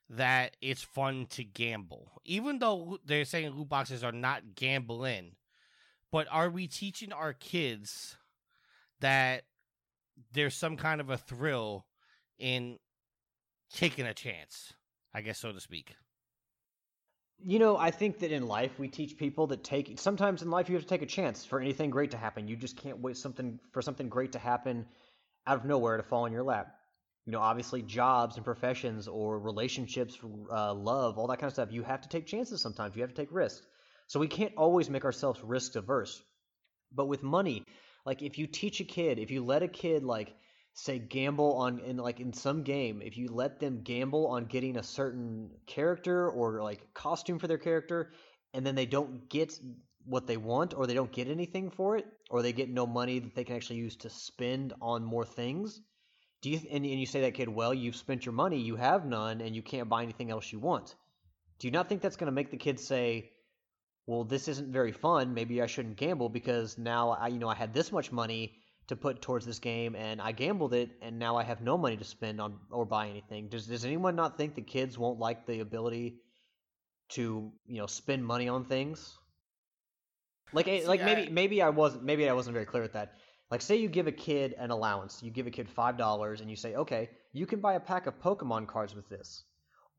that it's fun to gamble? Even though they're saying loot boxes are not gambling, but are we teaching our kids that there's some kind of a thrill in taking a chance, I guess so to speak? You know, I think that in life we teach people that take sometimes in life you have to take a chance for anything great to happen. You just can't wait something for something great to happen out of nowhere to fall in your lap. You know, obviously, jobs and professions or relationships, uh, love, all that kind of stuff, you have to take chances sometimes. You have to take risks. So we can't always make ourselves risk averse. But with money, like if you teach a kid, if you let a kid, like, say, gamble on, in like in some game, if you let them gamble on getting a certain character or like costume for their character, and then they don't get what they want or they don't get anything for it or they get no money that they can actually use to spend on more things. Do you and, and you say that kid well you've spent your money you have none and you can't buy anything else you want. Do you not think that's going to make the kid say well this isn't very fun maybe i shouldn't gamble because now i you know i had this much money to put towards this game and i gambled it and now i have no money to spend on or buy anything. Does does anyone not think the kids won't like the ability to you know spend money on things like, See, like maybe I, maybe I wasn't maybe I wasn't very clear with that. Like, say you give a kid an allowance, you give a kid five dollars, and you say, okay, you can buy a pack of Pokemon cards with this,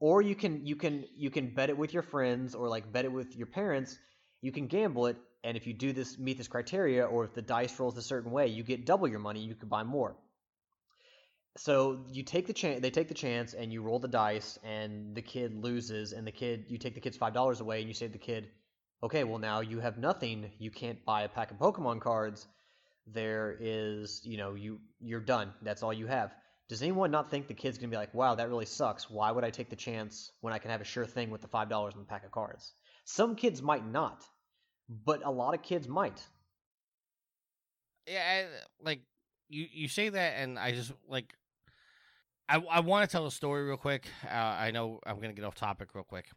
or you can you can you can bet it with your friends, or like bet it with your parents. You can gamble it, and if you do this meet this criteria, or if the dice rolls a certain way, you get double your money. You can buy more. So you take the chance. They take the chance, and you roll the dice, and the kid loses, and the kid you take the kid's five dollars away, and you save the kid okay, well now you have nothing. You can't buy a pack of Pokemon cards. There is, you know, you you're done. That's all you have. does anyone not think the kid's gonna be like, wow, that really sucks. Why would I take the chance when I can have a sure thing with the five dollars in the pack of cards? Some kids might not, but a lot of kids might. Yeah, I, like you you say that, and I just like I I want to tell a story real quick. Uh, I know I'm gonna get off topic real quick,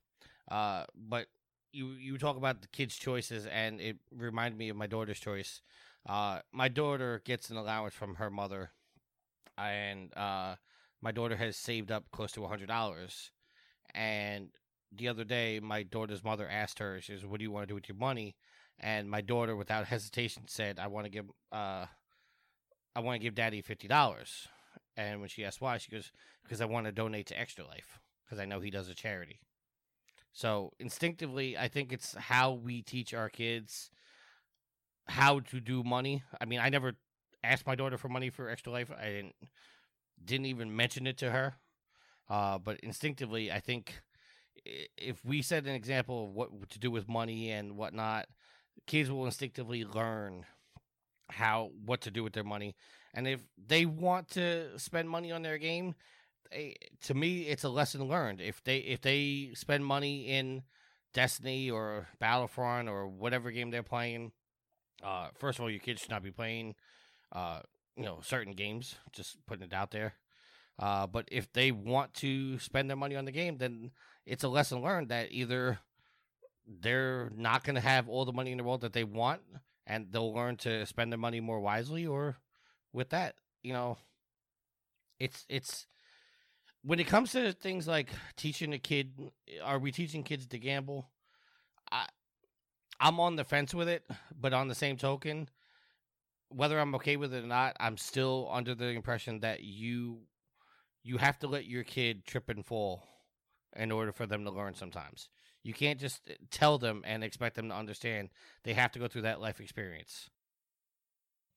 uh, but you you talk about the kids' choices, and it reminded me of my daughter's choice. Uh, my daughter gets an allowance from her mother, and uh, my daughter has saved up close to hundred dollars. And the other day, my daughter's mother asked her, "She says, what do you want to do with your money?" And my daughter, without hesitation, said, "I want to give uh, I want to give Daddy fifty dollars." And when she asked why, she goes, "Because I want to donate to Extra Life because I know he does a charity." So instinctively, I think it's how we teach our kids how to do money. I mean, I never asked my daughter for money for Extra Life. I didn't didn't even mention it to her. Uh, but instinctively, I think if we set an example of what to do with money and whatnot, kids will instinctively learn how what to do with their money. And if they want to spend money on their game, they, to me, it's a lesson learned. If they if they spend money in Destiny or Battlefront or whatever game they're playing, uh, first of all, your kids should not be playing, uh, you know, certain games. Just putting it out there. Uh, but if they want to spend their money on the game, then it's a lesson learned that either they're not going to have all the money in the world that they want, and they'll learn to spend their money more wisely, or with that, you know, it's it's when it comes to things like teaching a kid, are we teaching kids to gamble? I I'm on the fence with it, but on the same token, whether I'm okay with it or not, I'm still under the impression that you you have to let your kid trip and fall in order for them to learn sometimes. You can't just tell them and expect them to understand. They have to go through that life experience.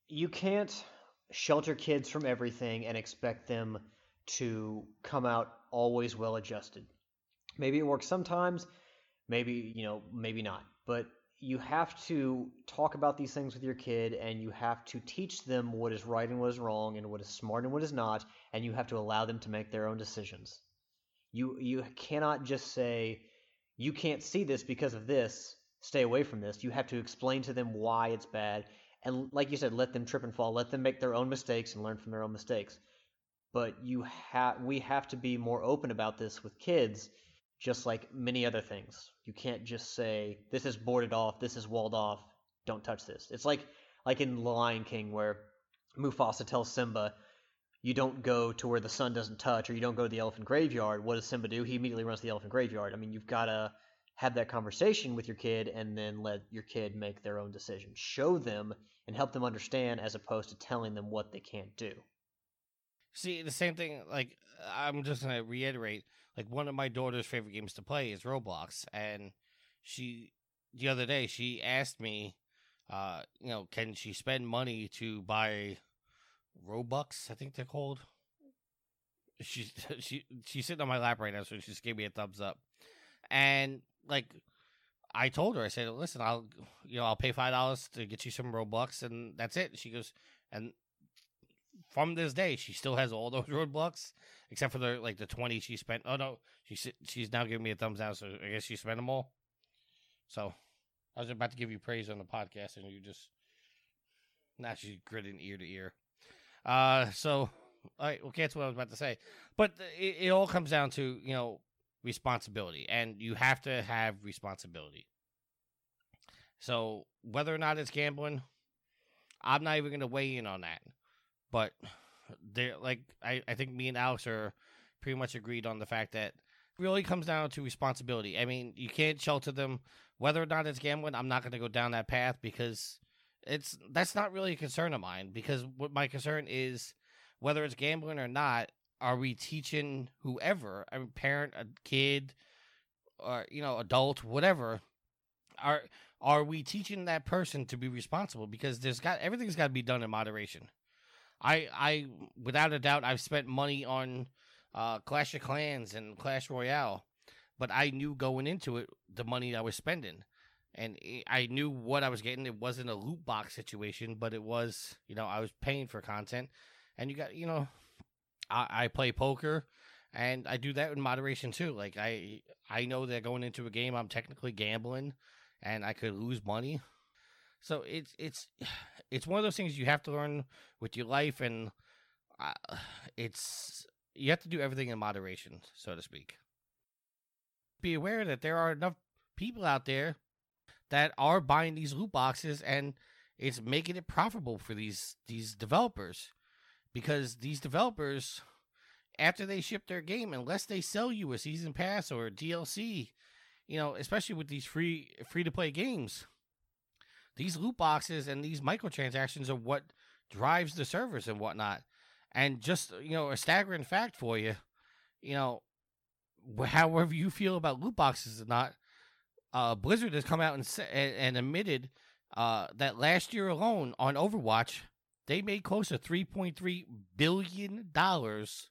You can't shelter kids from everything and expect them to come out always well adjusted. Maybe it works sometimes, maybe, you know, maybe not. But you have to talk about these things with your kid and you have to teach them what is right and what is wrong and what is smart and what is not and you have to allow them to make their own decisions. You you cannot just say you can't see this because of this, stay away from this. You have to explain to them why it's bad and like you said let them trip and fall, let them make their own mistakes and learn from their own mistakes. But you have we have to be more open about this with kids just like many other things. You can't just say this is boarded off, this is walled off, don't touch this. It's like like in The Lion King where Mufasa tells Simba, you don't go to where the sun doesn't touch, or you don't go to the elephant graveyard. What does Simba do? He immediately runs to the elephant graveyard. I mean, you've got to have that conversation with your kid and then let your kid make their own decision. Show them and help them understand as opposed to telling them what they can't do. See, the same thing, like, I'm just going to reiterate like one of my daughter's favorite games to play is Roblox, and she the other day she asked me, uh, you know, can she spend money to buy Robux? I think they're called. She she she's sitting on my lap right now, so she just gave me a thumbs up, and like. I told her, I said, listen, I'll, you know, I'll pay five dollars to get you some Robux, and that's it. She goes, and from this day, she still has all those Robux, except for the like the twenty she spent. Oh no, she she's now giving me a thumbs down, so I guess she spent them all. So I was about to give you praise on the podcast, and you just now she's gritting ear to ear. Uh, so all right, well, that's what I was about to say. But it, it all comes down to you know responsibility, and you have to have responsibility. So whether or not it's gambling, I'm not even going to weigh in on that. But they like I, I think me and Alex are pretty much agreed on the fact that really comes down to responsibility. I mean, you can't shelter them whether or not it's gambling. I'm not going to go down that path because it's that's not really a concern of mine. Because what my concern is whether it's gambling or not. Are we teaching whoever, a parent, a kid, or you know, adult, whatever? Are are we teaching that person to be responsible? Because there's got everything's got to be done in moderation. I I without a doubt I've spent money on uh, Clash of Clans and Clash Royale, but I knew going into it the money I was spending, and I knew what I was getting. It wasn't a loot box situation, but it was you know I was paying for content, and you got you know I, I play poker, and I do that in moderation too. Like I I know that going into a game, I'm technically gambling, and I could lose money. So it's it's it's one of those things you have to learn with your life, and uh, it's you have to do everything in moderation, so to speak. Be aware that there are enough people out there that are buying these loot boxes and it's making it profitable for these these developers because these developers after they ship their game unless they sell you a season pass or a DLC you know especially with these free free to play games these loot boxes and these microtransactions are what drives the servers and whatnot and just you know a staggering fact for you you know however you feel about loot boxes or not uh, Blizzard has come out and and, and admitted uh, that last year alone on Overwatch, they made close to three point three billion dollars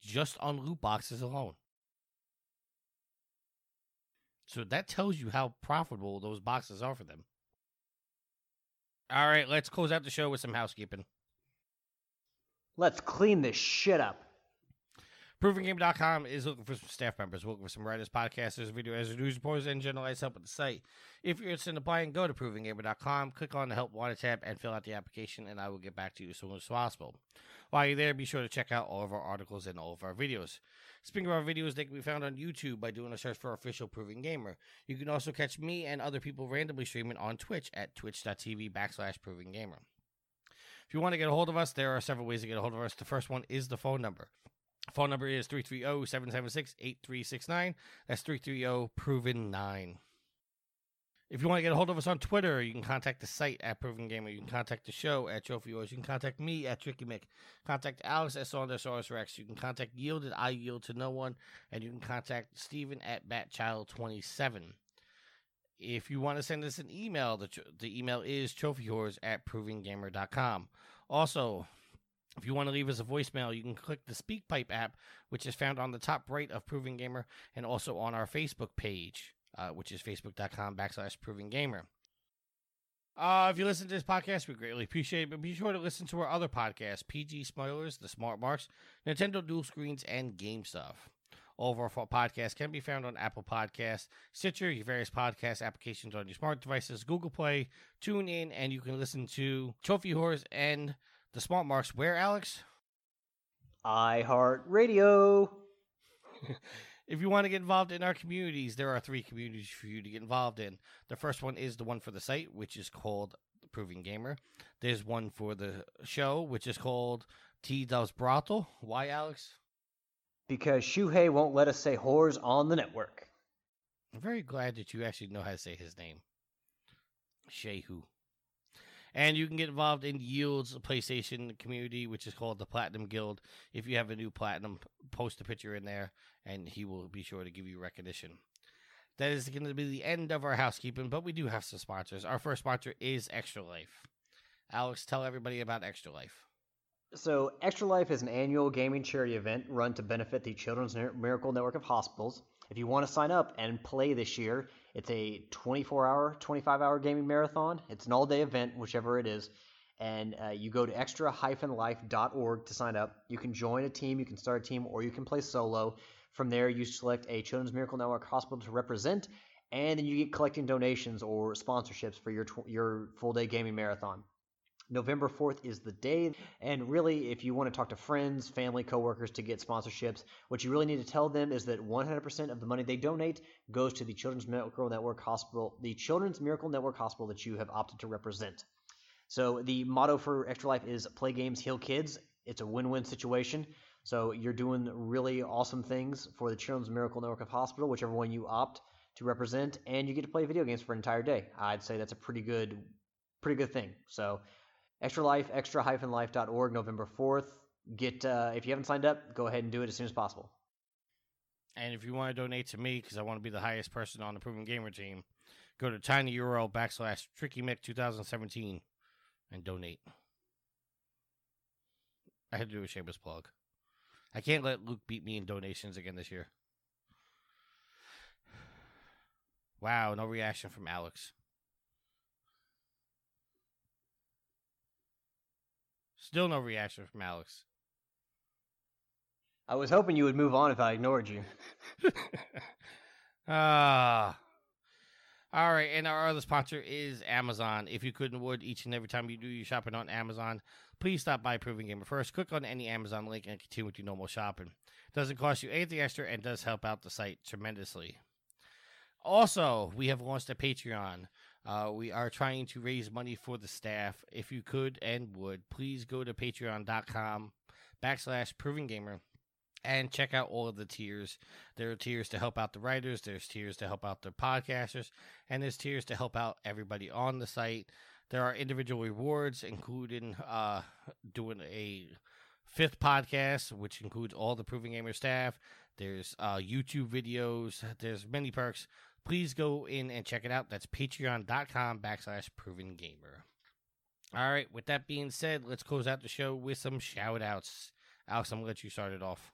just on loot boxes alone. So that tells you how profitable those boxes are for them. All right, let's close out the show with some housekeeping. Let's clean this shit up. ProvenGamer.com is looking for some staff members, We're looking for some writers, podcasters, video editors, news reporters, and generalized help with the site. If you're interested in applying, go to ProvenGamer.com, click on the Help Wanted tab, and fill out the application, and I will get back to you as soon as possible. While you're there, be sure to check out all of our articles and all of our videos. Speaking of our videos, they can be found on YouTube by doing a search for Official Proven Gamer. You can also catch me and other people randomly streaming on Twitch at twitch.tv backslash Proven Gamer. If you want to get a hold of us, there are several ways to get a hold of us. The first one is the phone number. Phone number is 330-776-8369. That's 330-PROVEN9. If you want to get a hold of us on Twitter, you can contact the site at Proven Gamer. You can contact the show at Trophy Whores. You can contact me at Tricky Mick. Contact Alex at Saundersaurus Rex. You can contact Yield at I Yield to No One. And you can contact Steven at Batchild27. If you want to send us an email, the, the email is trophywhores at provengamer.com. Also, if you want to leave us a voicemail, you can click the SpeakPipe app, which is found on the top right of Proven Gamer, and also on our Facebook page, uh, which is facebook.com backslash Proven Gamer. Uh, if you listen to this podcast, we greatly appreciate it, but be sure to listen to our other podcasts, PG Spoilers, The Smart Marks, Nintendo Dual Screens, and Game Stuff. All of our podcasts can be found on Apple Podcasts, Stitcher, your various podcast applications on your smart devices, Google Play, TuneIn, and you can listen to Trophy Whores and the smart marks where, Alex? iHeartRadio. if you want to get involved in our communities, there are three communities for you to get involved in. The first one is the one for the site, which is called Proven Gamer. There's one for the show, which is called T Does Brothel. Why, Alex? Because Shuhei won't let us say whores on the network. I'm very glad that you actually know how to say his name. Shehu. And you can get involved in Yield's PlayStation community, which is called the Platinum Guild. If you have a new Platinum, post a picture in there, and he will be sure to give you recognition. That is going to be the end of our housekeeping, but we do have some sponsors. Our first sponsor is Extra Life. Alex, tell everybody about Extra Life. So, Extra Life is an annual gaming charity event run to benefit the Children's Miracle Network of Hospitals. If you want to sign up and play this year, it's a 24 hour, 25 hour gaming marathon. It's an all day event, whichever it is. And uh, you go to extra life.org to sign up. You can join a team, you can start a team, or you can play solo. From there, you select a Children's Miracle Network hospital to represent, and then you get collecting donations or sponsorships for your, tw- your full day gaming marathon. November 4th is the day. And really, if you want to talk to friends, family, coworkers to get sponsorships, what you really need to tell them is that 100% of the money they donate goes to the Children's Miracle Network Hospital, the Children's Miracle Network Hospital that you have opted to represent. So the motto for Extra Life is play games, heal kids. It's a win-win situation. So you're doing really awesome things for the Children's Miracle Network of Hospital, whichever one you opt to represent, and you get to play video games for an entire day. I'd say that's a pretty good, pretty good thing. So Extra Life, extra-life.org, November 4th. Get uh, if you haven't signed up, go ahead and do it as soon as possible. And if you want to donate to me, because I want to be the highest person on the Proven Gamer team, go to tinyurl backslash trickymick 2017 and donate. I had to do a shameless plug. I can't let Luke beat me in donations again this year. Wow, no reaction from Alex. Still no reaction from Alex. I was hoping you would move on if I ignored you. Ah. all right, and our other sponsor is Amazon. If you couldn't would each and every time you do your shopping on Amazon, please stop by Proven Gamer first. Click on any Amazon link and continue with your normal shopping. Doesn't cost you anything extra and does help out the site tremendously. Also, we have launched a Patreon. Uh, we are trying to raise money for the staff. If you could and would, please go to patreon.com backslash proven gamer and check out all of the tiers. There are tiers to help out the writers, there's tiers to help out the podcasters, and there's tiers to help out everybody on the site. There are individual rewards, including uh, doing a fifth podcast, which includes all the Proven Gamer staff. There's uh, YouTube videos. There's many perks please go in and check it out. That's patreon.com backslash proven gamer. All right, with that being said, let's close out the show with some shout outs. Alex, I'm going to let you start it off.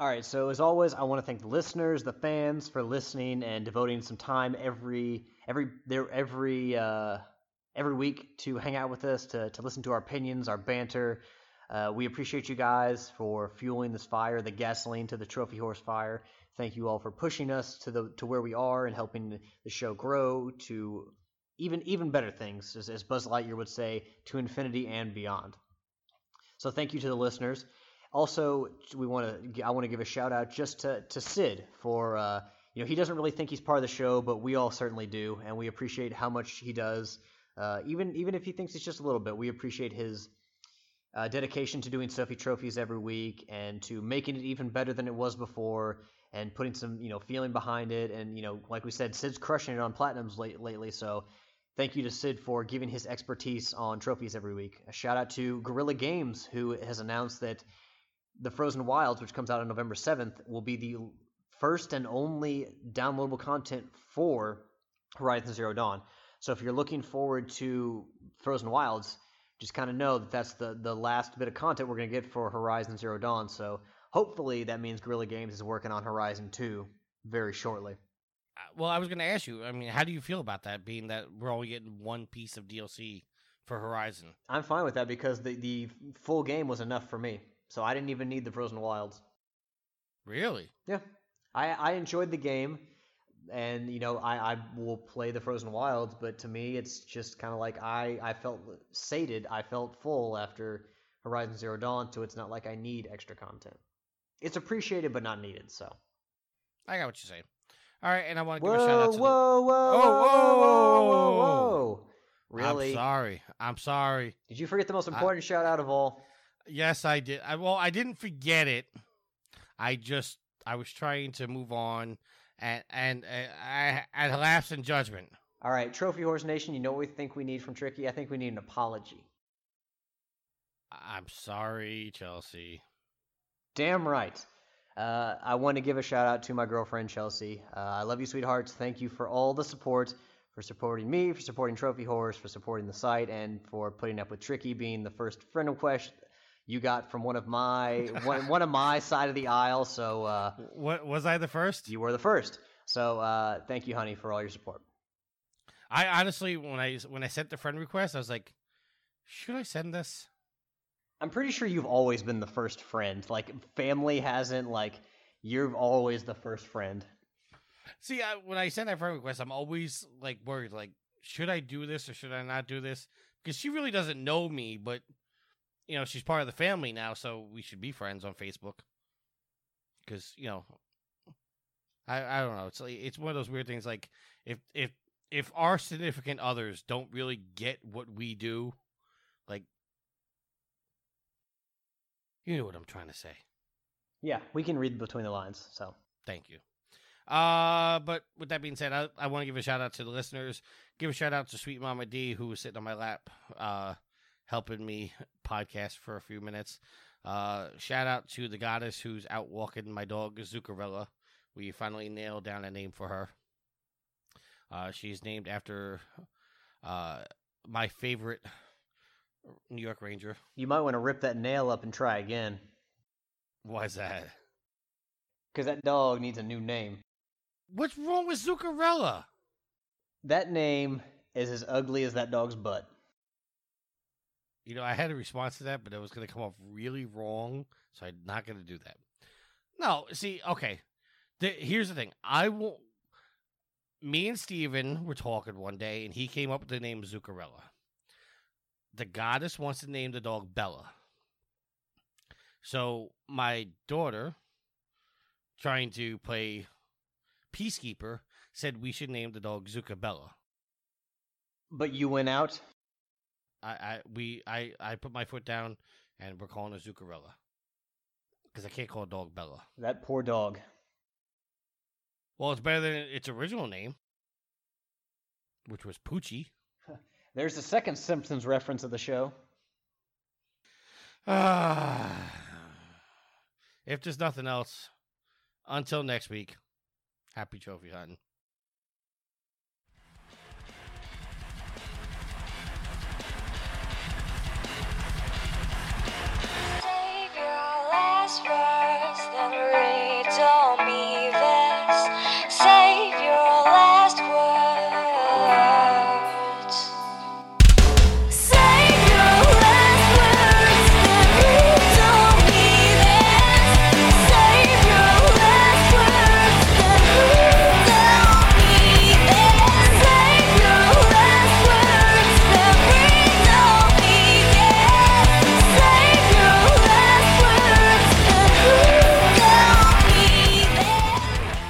All right, so as always, I want to thank the listeners, the fans for listening and devoting some time every every there every uh, every week to hang out with us, to to listen to our opinions, our banter. Uh, we appreciate you guys for fueling this fire, the gasoline to the trophy whores fire. Thank you all for pushing us to the to where we are and helping the show grow to even even better things, as, as Buzz Lightyear would say, to infinity and beyond. So thank you to the listeners. Also, we want to I want to give a shout out just to to Sid for uh, you know he doesn't really think he's part of the show, but we all certainly do, and we appreciate how much he does. Uh, even even if he thinks it's just a little bit, we appreciate his uh, dedication to doing Sophie trophies every week and to making it even better than it was before and putting some you know feeling behind it. And you know, like we said, Sid's crushing it on platinums late, lately. So thank you to Sid for giving his expertise on trophies every week. A shout out to Guerrilla Games who has announced that the Frozen Wilds, which comes out on November seventh, will be the first and only downloadable content for Horizon Zero Dawn. So if you're looking forward to Frozen Wilds, just kind of know that that's the the last bit of content we're going to get for Horizon Zero Dawn. So hopefully that means Guerrilla Games is working on Horizon 2 very shortly. Uh, well, I was going to ask you. I mean, how do you feel about that? Being that we're only getting one piece of DLC for Horizon. I'm fine with that because the the full game was enough for me, so I didn't even need the Frozen Wilds. Really? Yeah, I I enjoyed the game, and you know I I will play the Frozen Wilds, but to me it's just kind of like I I felt sated, I felt full after Horizon Zero Dawn, so it's not like I need extra content it's appreciated but not needed. So I got what you're saying. All right, and I want to give a shout out to whoa, the... whoa, oh, whoa, whoa, whoa, whoa, Really? I'm sorry. I'm sorry. Did you forget the most important I... shout out of all? Yes, I did. I, well, I didn't forget it. I just I was trying to move on, and and uh, I had lapse in judgment. All right, Trophy Whores Nation. You know what we think we need from Tricky? I think we need an apology. I'm sorry, Chelsea. Damn right. Uh, I want to give a shout out to my girlfriend Chelsea. Uh, I love you, sweethearts. Thank you for all the support, for supporting me, for supporting Trophy Whores, for supporting the site, and for putting up with Tricky being the first friend request you got from one of my one, one of my side of the aisle. So, uh, what was I the first? You were the first. So, uh, thank you, honey, for all your support. I honestly, when I when I sent the friend request, I was like, should I send this? I'm pretty sure you've always been the first friend. Like family hasn't like you're always the first friend. See, I, when I send that friend request, I'm always like worried. Like, should I do this or should I not do this? Because she really doesn't know me, but you know she's part of the family now, so we should be friends on Facebook. Because you know, I I don't know. It's like it's one of those weird things. Like if if if our significant others don't really get what we do, like you know what I'm trying to say. Yeah, we can read between the lines. So thank you. Uh, but with that being said, I, I want to give a shout out to the listeners. Give a shout out to Sweet Mama D, who was sitting on my lap, uh, helping me podcast for a few minutes. Uh, shout out to the goddess who's out walking my dog Zuccarella. We finally nailed down a name for her. Uh, she's named after uh, my favorite New York Ranger. You might want to rip that nail up and try again. Why is that? Because that dog needs a new name. What's wrong with Zuccarella? That name is as ugly as that dog's butt. You know, I had a response to that, but it was going to come off really wrong, so I'm not going to do that. No, see, okay. The, here's the thing. I will. Me and Steven were talking one day, and he came up with the name Zuccarella. The goddess wants to name the dog Bella. So my daughter, trying to play peacekeeper, said we should name the dog Zucabella. But you went out. I, I we I I put my foot down, and we're calling her Zuccarella because I can't call a dog Bella. That poor dog. Well, it's better than its original name, which was Poochie. There's the second Simpsons reference of the show. Ah. if there's nothing else, until next week, happy trophy hunting. Last